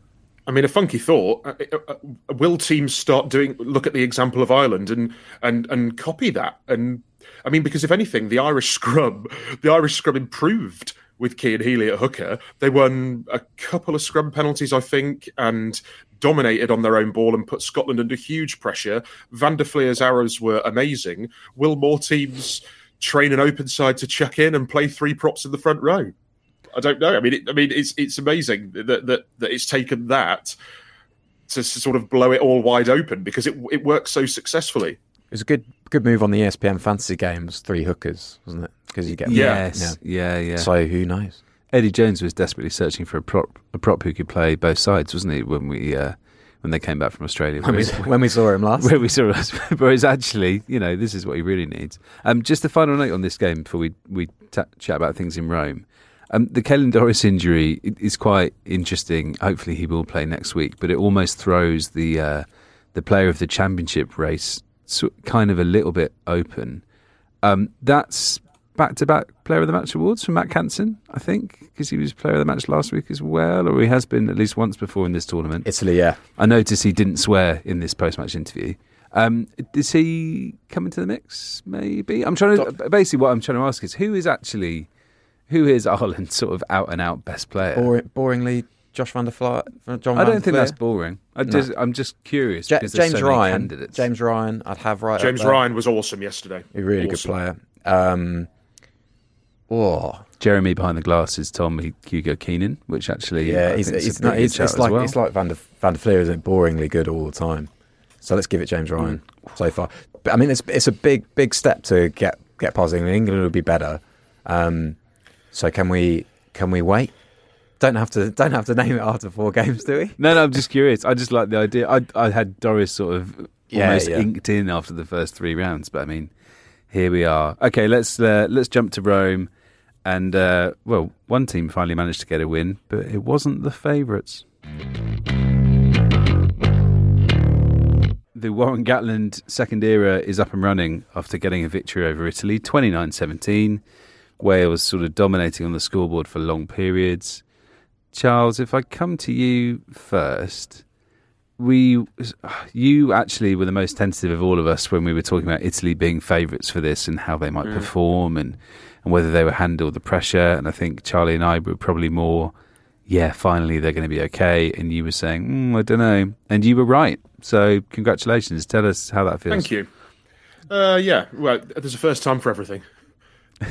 I mean, a funky thought. Uh, uh, uh, will teams start doing look at the example of Ireland and and and copy that? And I mean, because if anything, the Irish scrum, the Irish scrum improved with Cian Healy at hooker. They won a couple of scrum penalties, I think, and dominated on their own ball and put Scotland under huge pressure. Van der Flier's arrows were amazing. Will more teams train an open side to chuck in and play three props in the front row? I don't know. I mean, it, I mean, it's it's amazing that that that it's taken that to, sort of blow it all wide open because it it works so successfully. It was a good good move on the ESPN fantasy games. Three hookers, wasn't it? Because you get yes, yeah. yeah, yeah. So who knows? Eddie Jones was desperately searching for a prop a prop who could play both sides, wasn't he? When we uh, when they came back from Australia. When we, when we saw him last. Where we saw us. Whereas actually, you know, this is what he really needs. Um, just a final note on this game before we, we t- chat about things in Rome. Um, the Caelan Doris injury is quite interesting. Hopefully, he will play next week, but it almost throws the uh, the player of the championship race kind of a little bit open. Um, that's back to back player of the match awards for Mack Hansen, I think, because he was player of the match last week as well, or he has been at least once before in this tournament. Italy, yeah. I noticed he didn't swear in this post match interview. Um, does he come into the mix? Maybe. I'm trying to. Basically, what I'm trying to ask is who is actually who is Ireland's sort of out and out best player? Boring, boringly, Josh van der Flier. John I don't think that's boring. I just, no. I'm just curious J- James so Ryan. James Ryan, I'd have right. James Ryan was awesome yesterday. A really awesome. good player. Um, oh. Jeremy behind the glasses told me Hugo Keenan, which actually yeah, he's, he's, not, he's it's like well. it's like Van der, Van der Flier isn't boringly good all the time. So let's give it James Ryan mm. so far. But I mean, it's it's a big big step to get get past England. England would be better. Um, so can we can we wait? Don't have to don't have to name it after four games, do we? No, no. I'm just curious. I just like the idea. I I had Doris sort of yeah, almost yeah. inked in after the first three rounds, but I mean, here we are. Okay, let's uh, let's jump to Rome, and uh, well, one team finally managed to get a win, but it wasn't the favourites. the Warren Gatland second era is up and running after getting a victory over Italy, 29 17. Wales sort of dominating on the scoreboard for long periods. Charles, if I come to you first, we, you actually were the most tentative of all of us when we were talking about Italy being favourites for this and how they might mm. perform and, and whether they would handle the pressure. And I think Charlie and I were probably more, yeah, finally they're going to be okay. And you were saying, mm, I don't know. And you were right. So congratulations. Tell us how that feels. Thank you. Uh, yeah, well, there's a first time for everything.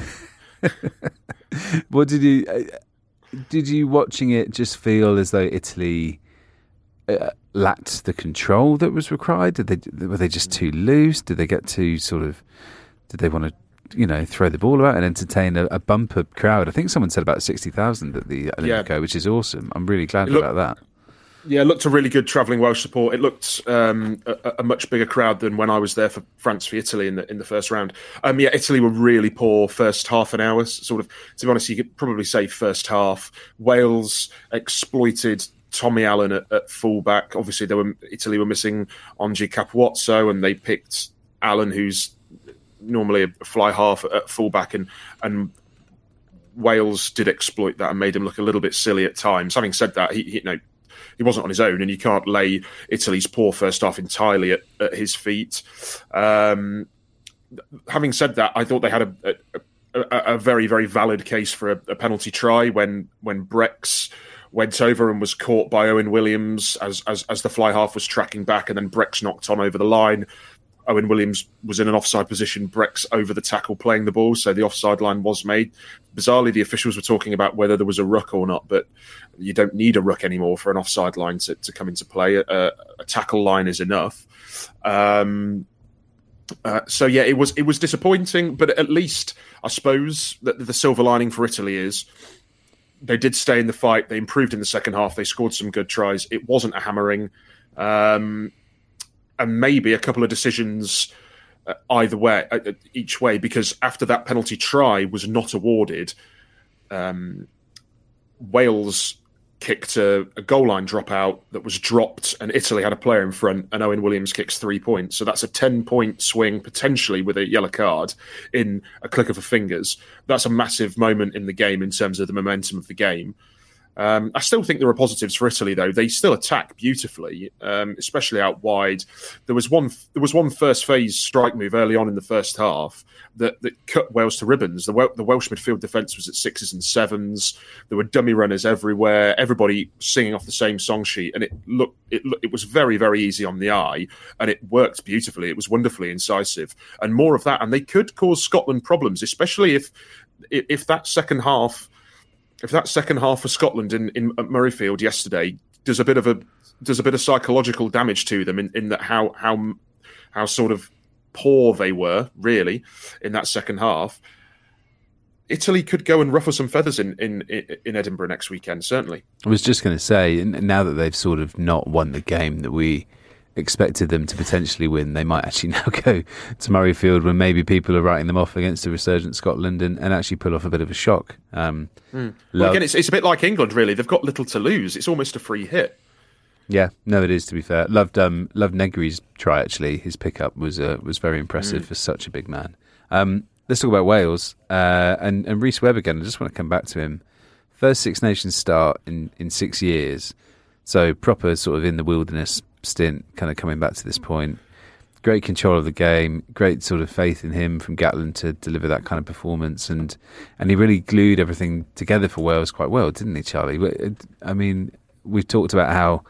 what did you uh, did you watching it just feel as though Italy uh, lacked the control that was required? Did they were they just too loose? Did they get too sort of? Did they want to? You know, throw the ball about and entertain a, a bumper crowd. I think someone said about sixty thousand at the Olimpico, yeah. which is awesome. I'm really glad about that. Yeah, it looked a really good travelling Welsh support. It looked um, a, a, much bigger crowd than when I was there for France for Italy in the in the first round. Um, yeah, Italy were really poor first half an hour. Sort of, to be honest, you could probably say first half. Wales exploited Tommy Allan at, at fullback. Obviously, they were Italy were missing Ange Capuozzo, and they picked Allan, who's normally a fly half at fullback, and and Wales did exploit that and made him look a little bit silly at times. Having said that, he, he you know he wasn't on his own, and you can't lay Italy's poor first half entirely at, at his feet. Um, having said that, I thought they had a, a, a, a very very valid case for a, penalty try when when Brex went over and was caught by Owen Williams as, as as the fly half was tracking back, and then Brex knocked on over the line. Owen Williams was in an offside position, Brex over the tackle playing the ball, so the offside line was made. Bizarrely, the officials were talking about whether there was a ruck or not, but you don't need a ruck anymore for an offside line to, to come into play. A, a tackle line is enough. Um, uh, so yeah, it was it was disappointing, but at least I suppose that the silver lining for Italy is they did stay in the fight. They improved in the second half. They scored some good tries. It wasn't a hammering. Um, and maybe a couple of decisions uh, either way, uh, uh, each way, because after that penalty try was not awarded, um, Wales kicked a, a, goal line dropout that was dropped, and Italy had a player in front, and Owen Williams kicks three points. So that's a 10 point swing, potentially with a yellow card in a click of a fingers. That's a massive moment in the game in terms of the momentum of the game. Um, I still think there are positives for Italy, though. They still attack beautifully, um, especially out wide. There was one. There was one first phase strike move early on in the first half that, that cut Wales to ribbons. The, the Welsh midfield defence was at sixes and sevens. There were dummy runners everywhere. Everybody singing off the same song sheet, and it looked. It, it was very, very easy on the eye, and it worked beautifully. It was wonderfully incisive, and more of that. And they could cause Scotland problems, especially if if that second half if that second half for Scotland in, in at Murrayfield yesterday does a bit of a does a bit of psychological damage to them in, in that how how how sort of poor they were really in that second half. Italy could go and ruffle some feathers in, in, in Edinburgh next weekend, certainly. I was just going to say, now that they've sort of not won the game that we expected them to potentially win, they might actually now go to Murrayfield when maybe people are writing them off against a resurgent Scotland and, and actually pull off a bit of a shock. Um, mm. well, again, it's, it's a bit like England, really. They've got little to lose. It's almost a free hit. Yeah, no, it is. To be fair, loved um, loved Negri's try. Actually, his pickup was uh, was very impressive mm. for such a big man. Um, let's talk about Wales uh, and and Rhys Webb again. I just want to come back to him. First Six Nations start in in six years, so proper sort of in the wilderness stint, kind of coming back to this point. Great control of the game, great sort of faith in him from Gatland to deliver that kind of performance, and and he really glued everything together for Wales quite well, didn't he, Charlie? I mean, we've talked about how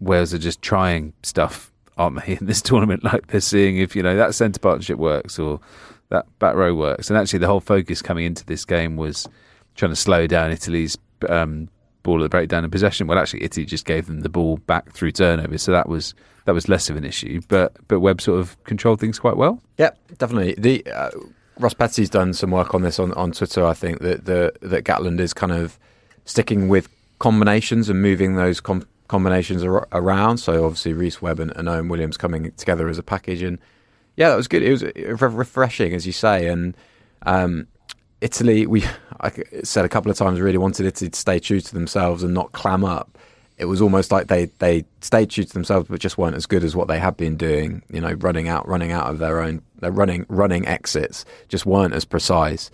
Wales are just trying stuff, aren't they, in this tournament? Like they're seeing if you know that centre partnership works or that back row works, and actually the whole focus coming into this game was trying to slow down Italy's um, ball at the breakdown and possession. Well, actually, Italy just gave them the ball back through turnover, so that was that was less of an issue. But but Webb sort of controlled things quite well. Yeah, definitely. The uh, Ross Petty's done some work on this on, on Twitter. I think that the that Gatland is kind of sticking with combinations and moving those com- combinations ar- around. So obviously Rhys Webb and, and Owen Williams coming together as a package, and yeah, that was good. It was refreshing, as you say, and um, Italy, we I said a couple of times, really wanted it to stay true to themselves and not clam up. it was almost like they they stayed true to themselves, but just weren't as good as what they had been doing. You know, running out, running out of their own, their running running exits just weren't as precise,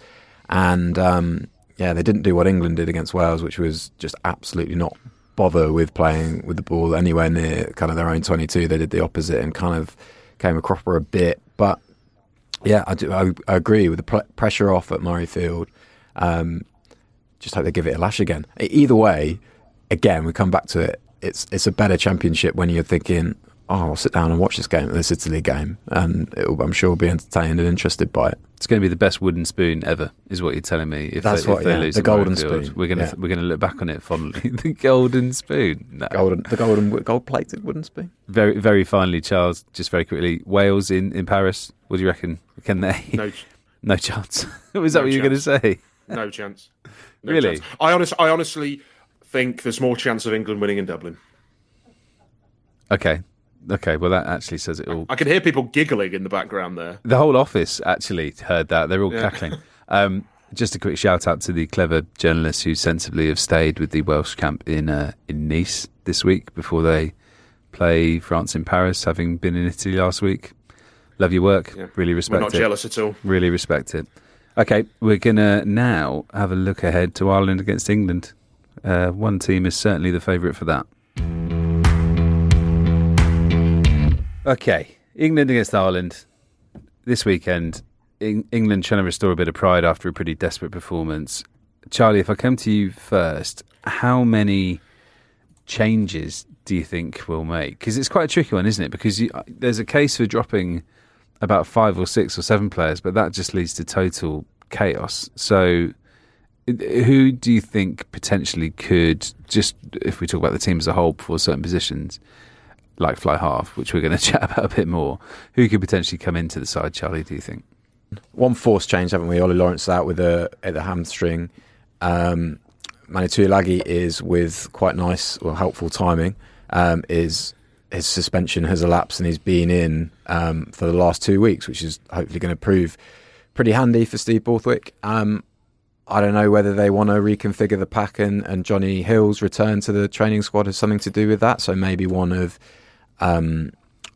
and um, yeah, they didn't do what England did against Wales, which was just absolutely not bother with playing with the ball anywhere near kind of their own 22. They did the opposite and kind of came a cropper a bit. But yeah, I, do, I, I agree with the pr- pressure off at Murrayfield. Um, just hope they give it a lash again. Either way, again, we come back to it. It's it's a better championship when you're thinking, oh, I'll sit down and watch this game, this Italy game, and I'm sure will be entertained and interested by it. It's going to be the best wooden spoon ever, is what you're telling me. If That's they, what, if they yeah, lose the golden spoon. We're going to yeah. we're going to look back on it fondly. the golden spoon, no. golden, the golden gold plated wooden spoon. Very very finally, Charles. Just very quickly, Wales in, in Paris. What do you reckon? Can they? No, no chance. was that no what you were going to say? No chance. No really? Chance. I honest, I honestly think there's more chance of England winning in Dublin. Okay, Okay, well, that actually says it all. I can hear people giggling in the background there. The whole office actually heard that. They're all yeah. cackling. Um, just a quick shout out to the clever journalists who sensibly have stayed with the Welsh camp in uh, in Nice this week before they play France in Paris, having been in Italy last week. Love your work. Yeah. Really respect We're not it. jealous at all. Really respect it. Okay, we're going to now have a look ahead to Ireland against England. Uh, one team is certainly the favourite for that. Okay, England against Ireland this weekend. England trying to restore a bit of pride after a pretty desperate performance. Charlie, if I come to you first, how many changes do you think we'll make? Because it's quite a tricky one, isn't it? Because you, there's a case for dropping about five or six or seven players, but that just leads to total chaos. So, who do you think potentially could just, if we talk about the team as a whole for certain positions, like fly half, which we're going to chat about a bit more. Who could potentially come into the side, Charlie? Do you think? One force change, haven't we? Ollie Lawrence out with a at the hamstring. Um, Manu Tuilagi is with quite nice or helpful timing. Um, is his suspension has elapsed and he's been in um, for the last two weeks, which is hopefully going to prove pretty handy for Steve Borthwick. Um, I don't know whether they want to reconfigure the pack and, and Jonny Hill's return to the training squad has something to do with that. So maybe one of um,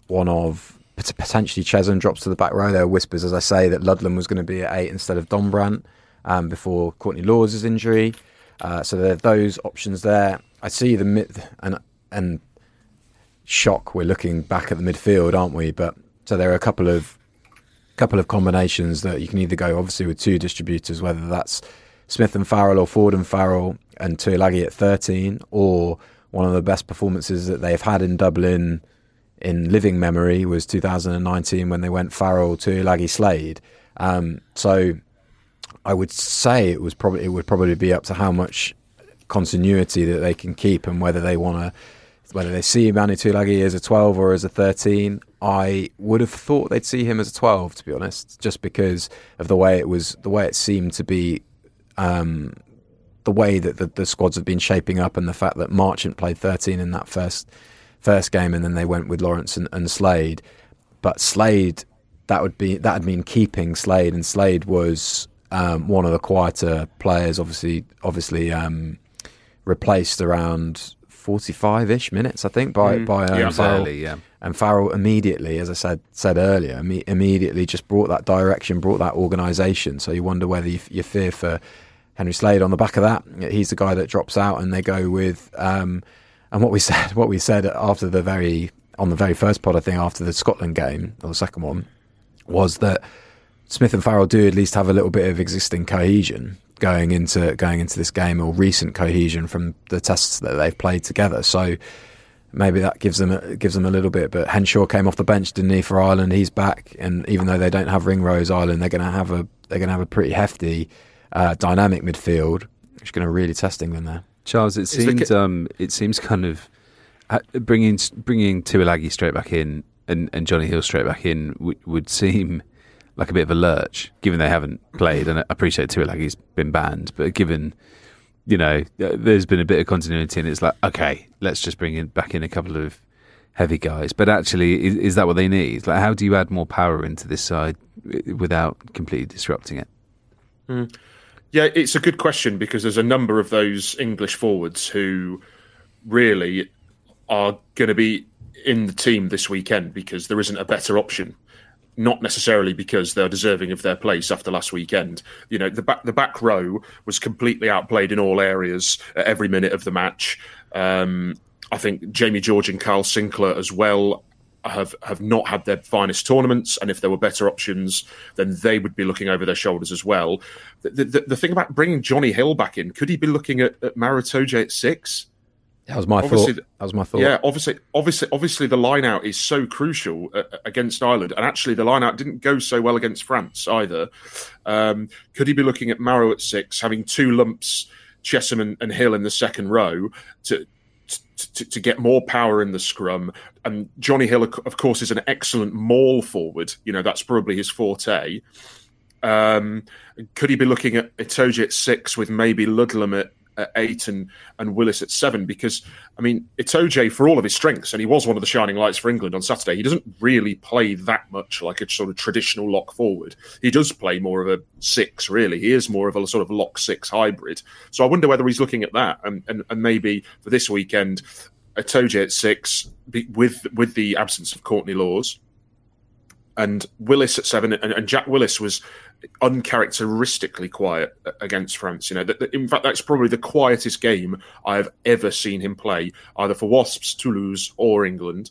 one of potentially Chessum drops to the back row. There are whispers, as I say, that Ludlam was going to be at eight instead of Dombrandt um, before Courtney Lawes' injury. Uh, so there are those options there. I see the and and shock. We're looking back at the midfield, aren't we? But so there are a couple of couple of combinations that you can either go obviously with two distributors, whether that's Smith and Farrell or Ford and Farrell and Tuilagi at 13, or one of the best performances that they've had in Dublin in living memory was 2019 when they went Farrell Tuilagi Slade. Um, so I would say it was probably it would probably be up to how much continuity that they can keep and whether they want to whether they see Manu Tuilagi as a 12 or as a 13. I would have thought they'd see him as a 12 to be honest, just because of the way it was the way it seemed to be um, the way that the, the, squads have been shaping up and the fact that Marchant played 13 in that first first game and then they went with Lawrence and, and Slade. But Slade, that would be that would mean keeping Slade, and Slade was um, one of the quieter players. Obviously, obviously um, replaced around 45-ish minutes, I think, by mm. by um, yeah, Farrell. yeah. And Farrell immediately, as I said said earlier, Im- immediately just brought that direction, brought that organisation. So you wonder whether you, you fear for Henry Slade on the back of that. He's the guy that drops out, and they go with. Um, and what we said, what we said after the very on the very first pod, I think after the Scotland game or the second one, was that Smith and Farrell do at least have a little bit of existing cohesion going into going into this game, or recent cohesion from the tests that they've played together. So maybe that gives them a, gives them a little bit. But Henshaw came off the bench, didn't he, for Ireland? He's back, and even though they don't have Ringrose Ireland, they're going to have a they're going to have a pretty hefty uh, dynamic midfield, which is going to really test England there. Charles, it seems um, it seems kind of uh, bringing bringing Tuilagi straight back in and, and Jonny Hill straight back in w- would seem like a bit of a lurch, given they haven't played. And I appreciate too, like he's been banned, but given you know there's been a bit of continuity, and it's like okay, let's just bring in back in a couple of heavy guys. But actually, is, is that what they need? Like, how do you add more power into this side without completely disrupting it? Mm. Yeah, it's a good question because there's a number of those English forwards who really are going to be in the team this weekend because there isn't a better option. Not necessarily because they're deserving of their place after last weekend. You know, the back the back row was completely outplayed in all areas at every minute of the match. Um, I think Jamie George and Kyle Sinckler as well have have not had their finest tournaments, and if there were better options, then they would be looking over their shoulders as well. The, the, the thing about bringing Jonny Hill back in, could he be looking at, at Maro at six? That was my obviously, thought. That was my thought. Yeah, obviously, obviously, obviously, the line out is so crucial uh, against Ireland, and actually, the line out didn't go so well against France either. Um, could he be looking at Maro at six, having two lumps, Chessum and, and Hill in the second row to, to, to get more power in the scrum? And Jonny Hill, of course, is an excellent maul forward. You know, that's probably his forte. Um, could he be looking at Itoje at six with maybe Ludlam at at eight and, and Willis at seven because, I mean, Itoje, for all of his strengths, and he was one of the shining lights for England on Saturday, he doesn't really play that much like a sort of traditional lock forward. He does play more of a six, really. He is more of a sort of lock six hybrid. So I wonder whether he's looking at that and, and, and maybe for this weekend, A Itoje at six with with the absence of Courtney Lawes, and Willis at seven, and, and, Jack Willis was uncharacteristically quiet against France. You know, that, in fact, that's probably the quietest game I've ever seen him play, either for Wasps, Toulouse, or England.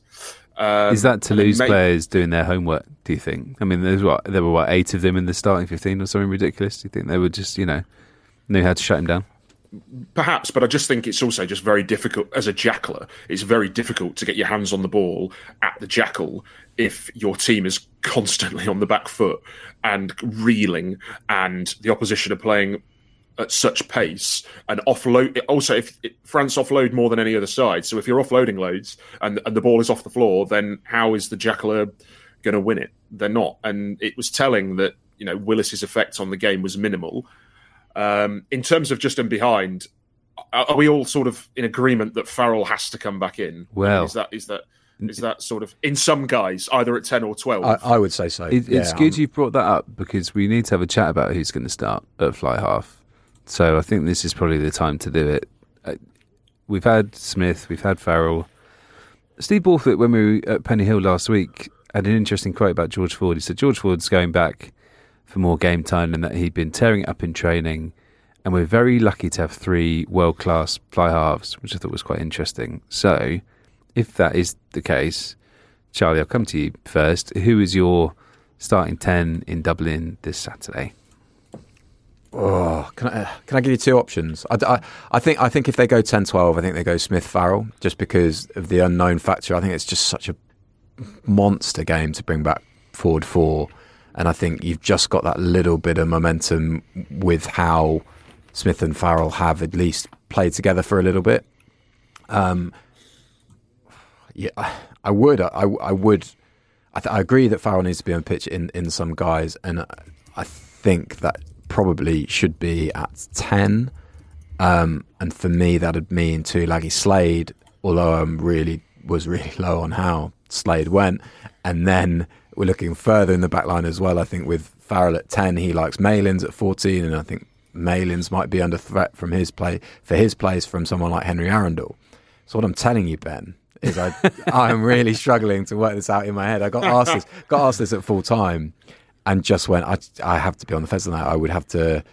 Um, Is that Toulouse may- players doing their homework? Do you think? I mean, there's what there were what eight of them in the starting fifteen or something ridiculous. Do you think they were just you know knew how to shut him down? Perhaps, but I just think it's also just very difficult as a jackler. It's very difficult to get your hands on the ball at the jackal if your team is constantly on the back foot and reeling, and the opposition are playing at such pace and offload. Also, if France offload more than any other side, so if you're offloading loads and and the ball is off the floor, then how is the jackler going to win it? They're not, and it was telling that you know Willis's effect on the game was minimal um, in terms of just and behind, are we all sort of in agreement that Farrell has to come back in? Well, is that is that is that sort of in some guys either at ten or twelve? I, I would say so. It, yeah, it's good um, you've brought that up because we need to have a chat about who's going to start at fly half. So I think this is probably the time to do it. Uh, we've had Smith, we've had Farrell. Steve Borthwick, when we were at Pennyhill last week, had an interesting quote about George Ford. He said George Ford's going back for more game time and that he'd been tearing it up in training. And we're very lucky to have three world class fly halves, which I thought was quite interesting. So, if that is the case, Charlie, I'll come to you first. Who is your starting 10 in Dublin this Saturday? Oh, can I can I give you two options? I, I, I think I think if they go 10-12, I think they go Smith Farrell just because of the unknown factor. I think it's just such a monster game to bring back forward four and I think you've just got that little bit of momentum with how Smith and Farrell have at least played together for a little bit. Um, yeah, I would, I, I would, I, th- I, agree that Farrell needs to be on pitch in, in some guys, and I think that probably should be at ten. Um, and for me, that'd mean Tuilagi Slade, although I'm really was really low on how Slade went, and then we're looking further in the back line as well. I think with Farrell at 10, he likes Malins at 14, and I think Malins might be under threat from his play for his plays from someone like Henry Arundell. So what I'm telling you, Ben, is I I'm really struggling to work this out in my head. I got asked this got asked this at full time, and just went. I I have to be on the fence on that. I would have to.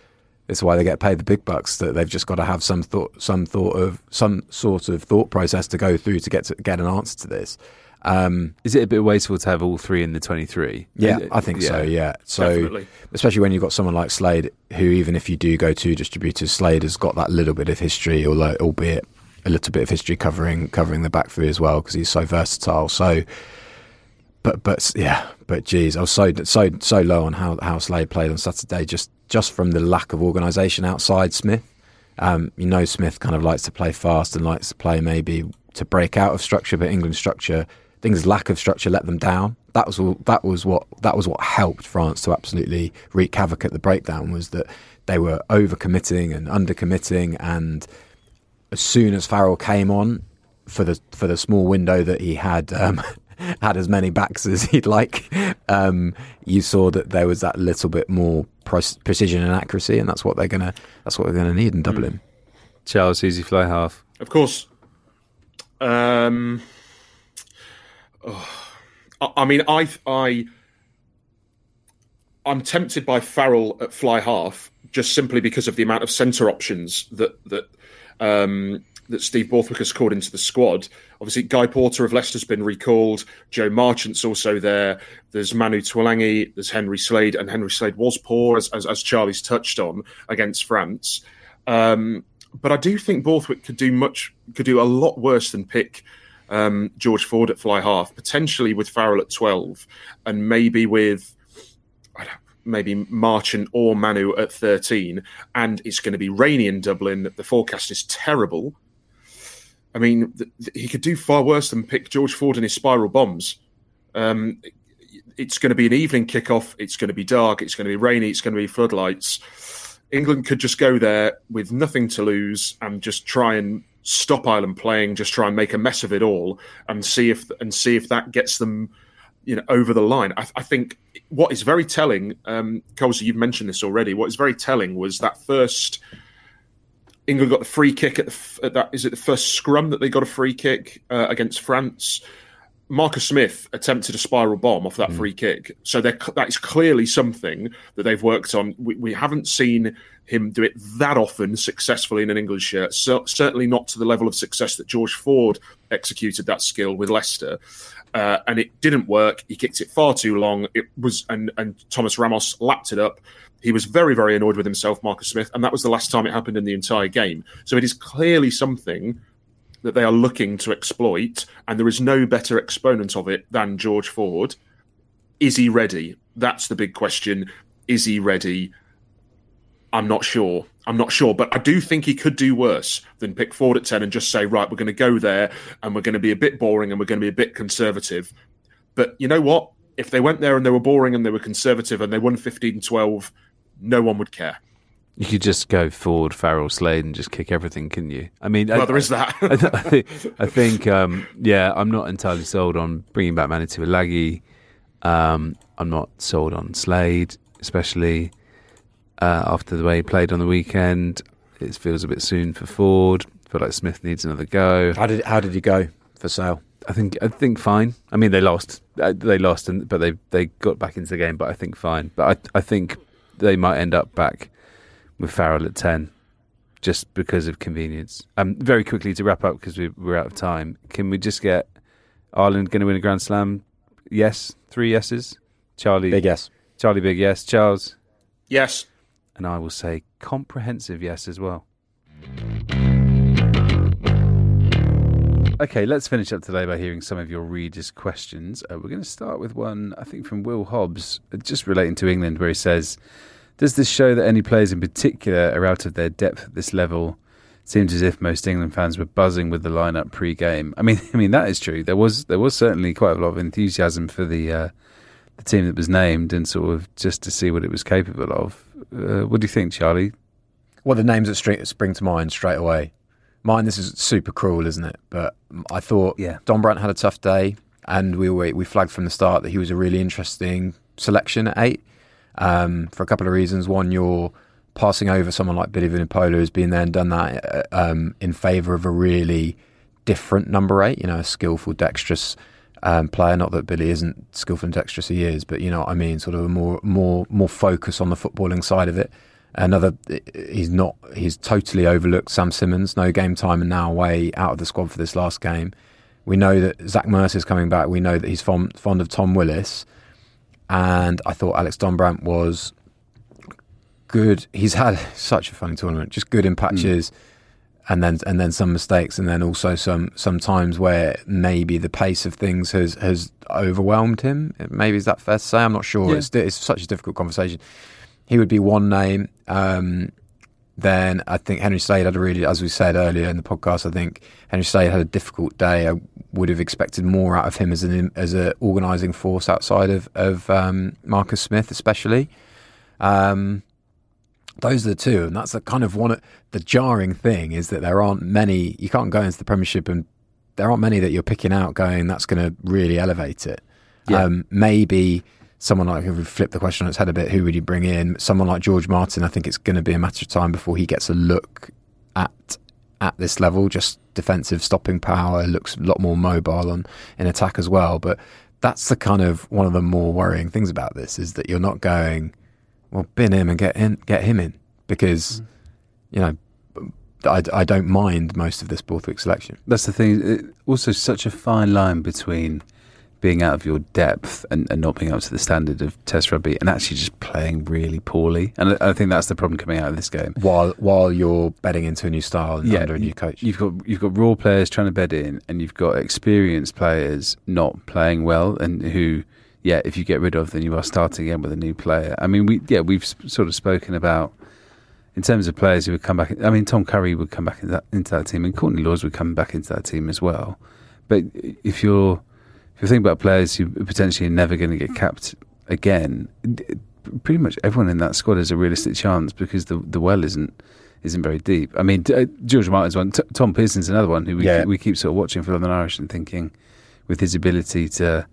Is why they get paid the big bucks. That they've just got to have some thought, some thought of some sort of thought process to go through to get to get an answer to this. Um, is it a bit wasteful to have all three in the 23? Yeah, I think yeah. so, yeah. So, Definitely. especially when you've got someone like Slade, who, even if you do go to distributors, Slade has got that little bit of history, although, albeit a little bit of history covering covering the back three as well, because he's so versatile. So, but but yeah, but geez, I was so so so low on how how Slade played on Saturday, just just from the lack of organisation outside Smith. Um, you know, Smith kind of likes to play fast and likes to play maybe to break out of structure, but England's structure things lack of structure let them down. That was all, that was what that was what helped France to absolutely wreak havoc at the breakdown was that they were overcommitting and undercommitting, and as soon as Farrell came on for the for the small window that he had. Um, had as many backs as he'd like. Um, you saw that there was that little bit more precision and accuracy, and that's what they're gonna that's what they're gonna need in Dublin. Mm. Charles, easy fly half. Of course, Um, oh, I, mean, I, I, I'm tempted by Farrell at fly half just simply because of the amount of centre options that that um, that Steve Borthwick has called into the squad. Obviously, Guy Porter of Leicester's been recalled. Joe Marchant's also there. There's Manu Tuilagi. There's Henry Slade, and Henry Slade was poor, as as, as Charlie's touched on against France. Um, but I do think Borthwick could do much, could do a lot worse than pick um, George Ford at fly half, potentially with Farrell at twelve, and maybe with maybe Marchant or Manu at 13, and it's going to be rainy in Dublin. The forecast is terrible. I mean, th- th- he could do far worse than pick George Ford and his spiral bombs. Um, it's going to be an evening kickoff. It's going to be dark. It's going to be rainy. It's going to be floodlights. England could just go there with nothing to lose and just try and stop Ireland playing. Just try and make a mess of it all and see if and see if that gets them, you know, over the line. I, I think what is very telling, um, Colsey, you've mentioned this already. What is very telling was that first England got the free kick at, the, at that. Is it the first scrum that they got a free kick uh, against France? Marcus Smith attempted a spiral bomb off that mm. free kick, so that is clearly something that they've worked on. We, we, haven't seen him do it that often successfully in an English shirt. So, certainly not to the level of success that George Ford executed that skill with Leicester, uh, and it didn't work. He kicked it far too long. It was, and and Thomas Ramos lapped it up. He was very, very annoyed with himself, Marcus Smith, and that was the last time it happened in the entire game. So it is clearly something that they are looking to exploit, and there is no better exponent of it than George Ford. Is he ready? That's the big question. Is he ready? I'm not sure. I'm not sure, but I do think he could do worse than pick Ford at 10 and just say, right, we're going to go there and we're going to be a bit boring and we're going to be a bit conservative. But you know what? If they went there and they were boring and they were conservative and they won 15 12, no one would care. You could just go Ford, Farrell, Slade, and just kick everything, couldn't you? I mean, well, I, there is that. I, I, think, I think um, yeah, I'm not entirely sold on bringing back Manu Tuilagi. Um, I'm not sold on Slade, especially uh, after the way he played on the weekend. It feels a bit soon for Ford. I feel like Smith needs another go. How did how did he go for Sale? I think I think fine. I mean, they lost. Uh, they lost, and but they they got back into the game. But I think fine. But I I think they might end up back with Farrell at ten, just because of convenience. Um, very quickly to wrap up because we, we're out of time. Can we just get Ireland going to win a Grand Slam? Yes, three yeses. Charlie, big yes. Charlie, big yes. Charles, yes. And I will say comprehensive yes as well. Okay, let's finish up today by hearing some of your readers' questions. Uh, we're going to start with one, I think, from Will Hobbs, uh, just relating to England, where he says, "Does this show that any players in particular are out of their depth at this level?" Seems as if most England fans were buzzing with the lineup pre-game. I mean, I mean that is true. There was there was certainly quite a lot of enthusiasm for the uh, the team that was named, and sort of just to see what it was capable of. Uh, what do you think, Charlie? Well, the names that spring to mind straight away mine, this is super cruel, isn't it? But I thought yeah. Dombrandt had a tough day, and we we flagged from the start that he was a really interesting selection at eight um, for a couple of reasons. One, you're passing over someone like Billy Vunipola who's been there and done that uh, um, in favour of a really different number eight, you know, a skillful, dexterous um, player. Not that Billy isn't skillful and dexterous, he is, but you know what I mean. Sort of a more more more focus on the footballing side of it. Another, he's not, he's totally overlooked Sam Simmonds, no game time and now away out of the squad for this last game. We know that Zach Mercer's coming back. We know that he's fond, fond of Tom Willis. And I thought Alex Dombrandt was good. He's had such a funny tournament, just good in hmm. patches. Mm. And then, and then some mistakes, and then also some some times where maybe the pace of things has has overwhelmed him. Maybe is that fair to say? I'm not sure. Yeah. It's, it's such a difficult conversation he would be one name. Um, then I think Henry Slade had a really, as we said earlier in the podcast, I think Henry Slade had a difficult day. I would have expected more out of him as an as a organising force outside of of um, Marcus Smith, especially. Um, those are the two, and that's the kind of one. The jarring thing is that there aren't many. You can't go into the Premiership, and there aren't many that you're picking out. Going, that's going to really elevate it. Yeah. Um, maybe someone like if we flip the question on its head a bit, who would you bring in? Someone like George Martin, I think it's going to be a matter of time before he gets a look at at this level. Just defensive stopping power looks a lot more mobile on in attack as well. But that's the kind of one of the more worrying things about this is that you're not going, well, bin him and get in, get him in because, mm. you know, I, I don't mind most of this Borthwick selection. That's the thing. It, also, such a fine line between being out of your depth and, and, not being up to the standard of Test rugby and actually just playing really poorly. And I, I, think that's the problem coming out of this game. While while you're bedding into a new style and yeah, under a new coach, you've got you've got raw players trying to bed in, and you've got experienced players not playing well, and who, yeah, if you get rid of, then you are starting again with a new player. I mean, we yeah we've sort of spoken about. In terms of players who would come back, I mean, Tom Curry would come back into that, into that team, and Courtney Lawes would come back into that team as well. But if you're if you think about players who are potentially never going to get capped again, pretty much everyone in that squad has a realistic chance because the the well isn't isn't very deep. I mean, uh, George Martin's one, T- Tom Pearson's another one who we yeah. we keep sort of watching for London Irish and thinking, with his ability to.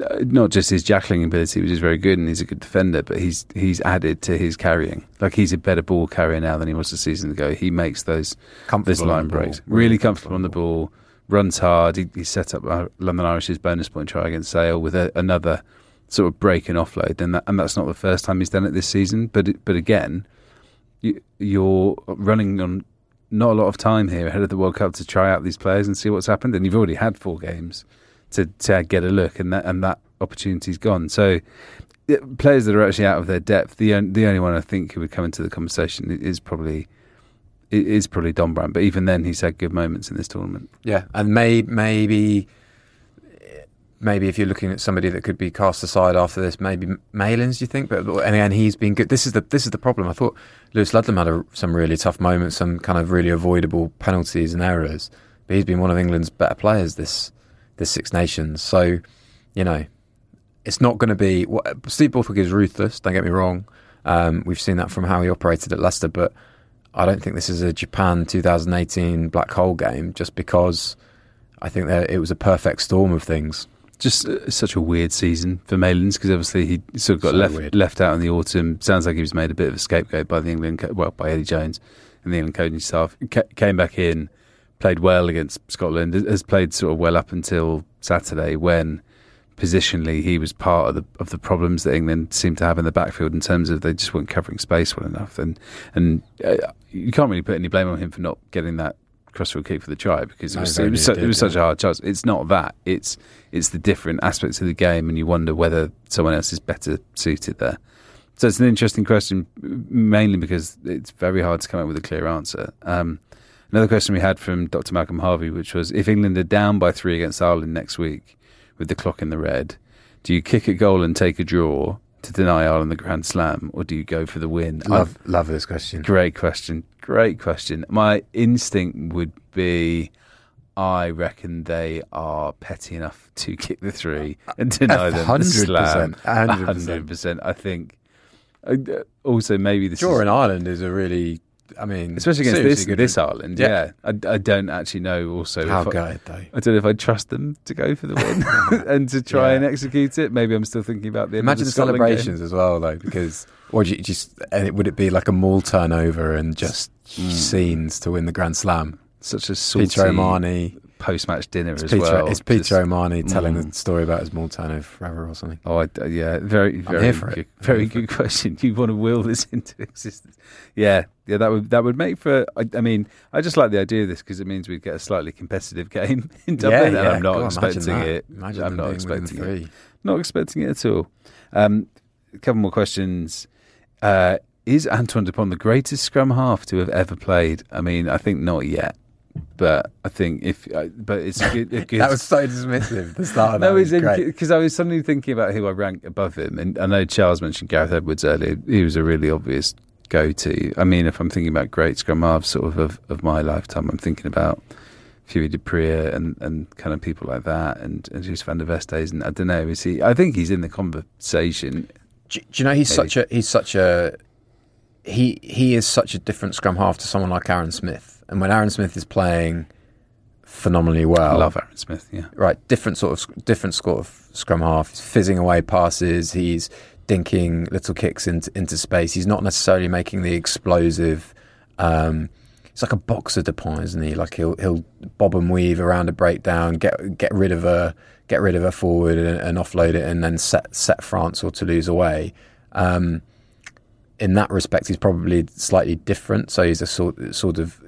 Uh, not just his jackling ability, which is very good, and he's a good defender, but he's he's added to his carrying. Like he's a better ball carrier now than he was a season ago. He makes those those line breaks, really comfortable on the ball runs hard. He, he set up London Irish's bonus point try against Sale with a, another sort of break and offload, and that, and that's not the first time he's done it this season. But but again, you, you're running on not a lot of time here ahead of the World Cup to try out these players and see what's happened. And you've already had four games to to get a look, and that and that opportunity's gone. So. Players that are actually out of their depth, the the only one I think who would come into the conversation is probably it is probably Dombrandt, but even then, he's had good moments in this tournament. Yeah, and may, maybe maybe if you're looking at somebody that could be cast aside after this, maybe Malins, you think? But again, he's been good. This is the this is the problem. I thought Lewis Ludlam had a, some really tough moments, some kind of really avoidable penalties and errors, but he's been one of England's better players this this Six Nations. So, you know, it's not going to be. Steve Borthwick is ruthless. Don't get me wrong. Um, we've seen that from how he operated at Leicester, but I don't think this is a Japan 2018 black hole game just because I think that it was a perfect storm of things. Just uh, such a weird season for Malins because obviously he sort of got so left left out in the autumn. Sounds like he was made a bit of a scapegoat by the England, well, by Eddie Jones and the England coaching staff. came back in, played well against Scotland, has played sort of well up until Saturday when positionally he was part of the of the problems that England seemed to have in the backfield in terms of they just weren't covering space well enough and and uh, you can't really put any blame on him for not getting that crossfield kick for the try because it was, it was, did, it was yeah. such a hard chance. It's not that it's it's the different aspects of the game and you wonder whether someone else is better suited there. So it's an interesting question, mainly because it's very hard to come up with a clear answer. Um, another question we had from Dr. Malcolm Harvey, which was if England are down by three against Ireland next week, with the clock in the red? Do you kick a goal and take a draw to deny Ireland the Grand Slam, or do you go for the win? Love, I've, love this question. Great question. Great question. My instinct would be. I reckon they are petty enough to kick the three and deny them 100%, the slam. 100%. 100%. I think. Uh, also, maybe this draw in Ireland is a really I mean, especially against this this Ireland. Yeah, yeah. I, I, don't actually know. Also, how good though. I don't know if I trust them to go for the win and to try yeah. and execute it. Maybe I'm still thinking about the imagine the, celebrations game. as well, though, because or you just and it, would it be like a mall turnover and just mm. scenes to win the Grand Slam? Such a salty, Peter post match dinner it's as Peter, well. It's Peter Just, O'Mahony telling mm. the story about his Maltano forever or something. Oh, I, yeah, very, very, good, very good question. You want to will this into existence? Yeah, yeah, that would that would make for. I, I mean, I just like the idea of this because it means we'd get a slightly competitive game in Dublin, yeah, yeah. I'm not God, expecting it. Imagine I'm not expecting it. Not expecting it at all. Um, a couple more questions. Uh, is Antoine Dupont the greatest scrum half to have ever played? I mean, I think not yet but I think if, uh, but it's a good. A good that was so dismissive. The start of that no, was because I was suddenly thinking about who I rank above him, and I know Charles mentioned Gareth Edwards earlier. He was a really obvious go-to. I mean, if I'm thinking about great scrum halves, sort of, of of my lifetime, I'm thinking about Fourie du Preez and, and kind of people like that, and and Dries van der Westhuizen. And I don't know. Is he? I think he's in the conversation. Do, do you know he's Maybe. such a he's such a he he is such a different scrum half to someone like Aaron Smith. And when Aaron Smith is playing phenomenally well, I love Aaron Smith. Yeah, right. Different sort of different sort of scrum half. He's fizzing away passes. He's dinking little kicks into into space. He's not necessarily making the explosive. Um, he's like a boxer Dupont, isn't he? Like he'll he'll bob and weave around a breakdown, get get rid of a get rid of a forward and, and offload it, and then set set France or Toulouse away. Um, in that respect, he's probably slightly different. So he's a sort sort of,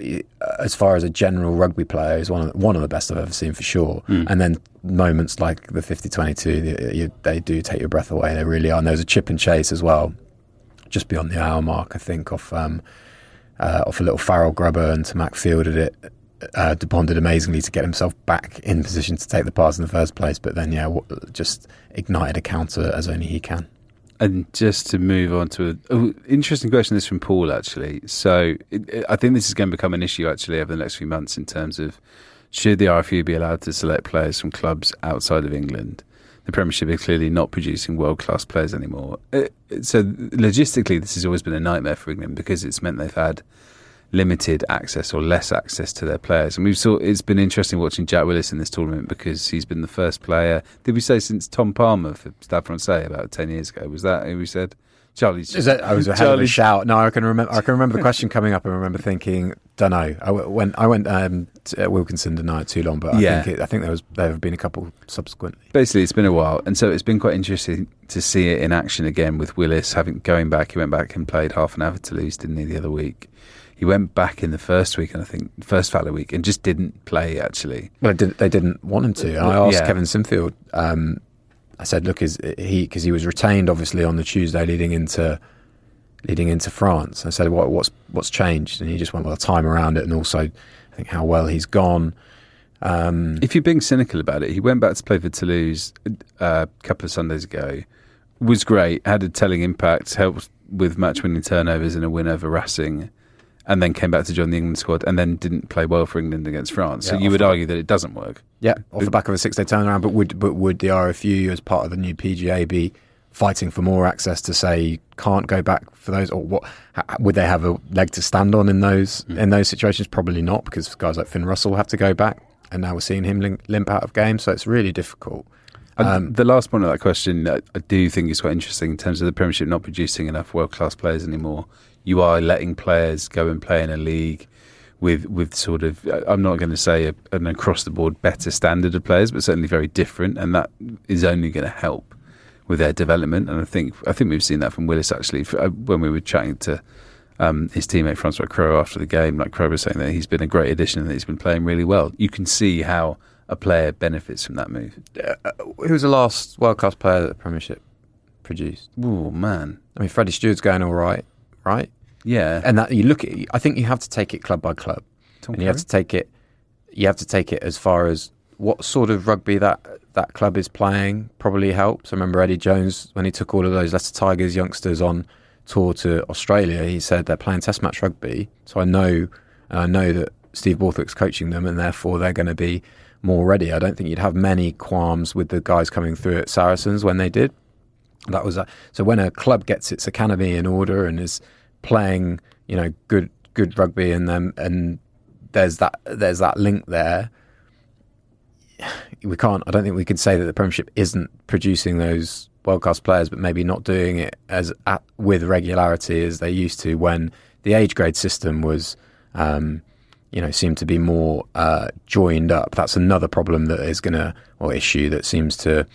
as far as a general rugby player, he's one of one of the best I've ever seen for sure. Mm. And then moments like the 50-22, they do take your breath away. They really are. And there's a chip and chase as well, just beyond the hour mark, I think, off um, uh, off a little Farrell grubber, and Ntamack fielded it. Uh, Dupont did amazingly to get himself back in position to take the pass in the first place, but then yeah, just ignited a counter as only he can. And just to move on to an interesting question, this from Paul actually. So it, it, I think this is going to become an issue actually over the next few months in terms of should the RFU be allowed to select players from clubs outside of England? The Premiership is clearly not producing world class players anymore. It, uh, so logistically, this has always been a nightmare for England because it's meant they've had limited access or less access to their players. And we've saw it's been interesting watching Jack Willis in this tournament because he's been the first player. Did we say since Tom Palmer for Stade Francais about ten years ago? Was that who we said? Charlie's. Is that, I was a hell of a shout. No, I can remember. I can remember the question coming up, and remember thinking, "Don't know." I went. I went um, to uh, Wilkinson denied too long, but I yeah. think it, I think there was there have been a couple subsequently. Basically, it's been a while, and so it's been quite interesting to see it in action again with Willis having going back. He went back and played half an hour to Toulouse, didn't he, the other week? He went back in the first week, and I think first fallow week, and just didn't play actually. Well, they didn't want him to. I asked yeah. Kevin Sinfield. Um, I said, "Look, is he because he was retained obviously on the Tuesday leading into leading into France?" I said, "What what's what's changed?" And he just went, "Well, time around it, and also I think how well he's gone." Um, if you're being cynical about it, he went back to play for Toulouse uh, a couple of Sundays ago. Was great, had a telling impact, helped with match winning turnovers in a win over Racing and then came back to join the England squad and then didn't play well for England against France. Yeah, so you would argue that it doesn't work. Yeah, off the back of a six day turnaround. But would but would the RFU as part of the new PGA be fighting for more access to say can't go back for those or what would they have a leg to stand on in those mm. in those situations probably not because guys like Finn Russell have to go back and now we're seeing him limp, limp out of games so it's really difficult um, the last point of that question I do think is quite interesting in terms of the Premiership not producing enough world class players anymore you are letting players go and play in a league with with sort of I'm not going to say a, an across the board better standard of players, but certainly very different, and that is only going to help with their development. And I think I think we've seen that from Willis actually uh, when we were chatting to. Um, his teammate Francois Cros after the game, like Cros was saying that he's been a great addition and that he's been playing really well. You can see how a player benefits from that move. Uh, who was the last world class player that the Premiership produced? Oh man, I mean Freddie Steward's going all right right? Yeah. And that you look at, I think you have to take it club by club, Tom and you have to take it. You have to take it as far as what sort of rugby that that club is playing probably helps. I remember Eddie Jones when he took all of those Leicester Tigers youngsters on tour to Australia. He said they're playing Test match rugby, so I know I know that Steve Borthwick's coaching them, and therefore they're going to be more ready. I don't think you'd have many qualms with the guys coming through at Saracens when they did. That was a, so when a club gets its academy in order and is playing, you know, good good rugby, and then and there's that there's that link there. We can't. I don't think we could say that the Premiership isn't producing those world class players, but maybe not doing it as at, with regularity as they used to when the age grade system was, um, you know, seemed to be more uh, joined up. That's another problem that is going to or issue that seems to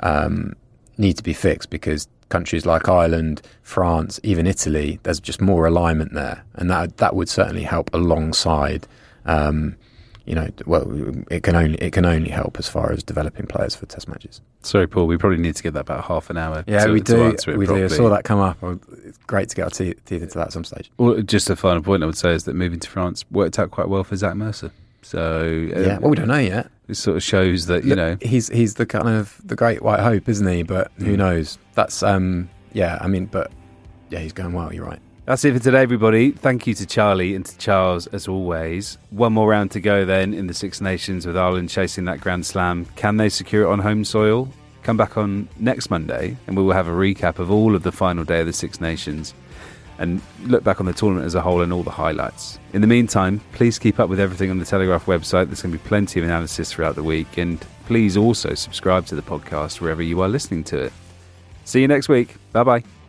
um, need to be fixed because countries like Ireland, France, even Italy, there's just more alignment there, and that that would certainly help alongside. Um, you know, well, it can only it can only help as far as developing players for test matches. Sorry, Paul, we probably need to get that about half an hour. Yeah, to, we do. we properly. do. I saw that come up. It's great to get our teeth, teeth into that at some stage. Well, just a final point I would say is that moving to France worked out quite well for Zach Mercer. So yeah, um, well, we don't know yet. It sort of shows that you know he's he's the kind of the great white hope, isn't he? But mm. who knows? That's um yeah. I mean, but yeah, he's going well. You're right. That's it for today, everybody. Thank you to Charlie and to Charles as always. One more round to go then in the Six Nations with Ireland chasing that Grand Slam. Can they secure it on home soil? Come back on next Monday and we will have a recap of all of the final day of the Six Nations and look back on the tournament as a whole and all the highlights. In the meantime, please keep up with everything on the Telegraph website. There's going to be plenty of analysis throughout the week, and please also subscribe to the podcast wherever you are listening to it. See you next week. Bye bye.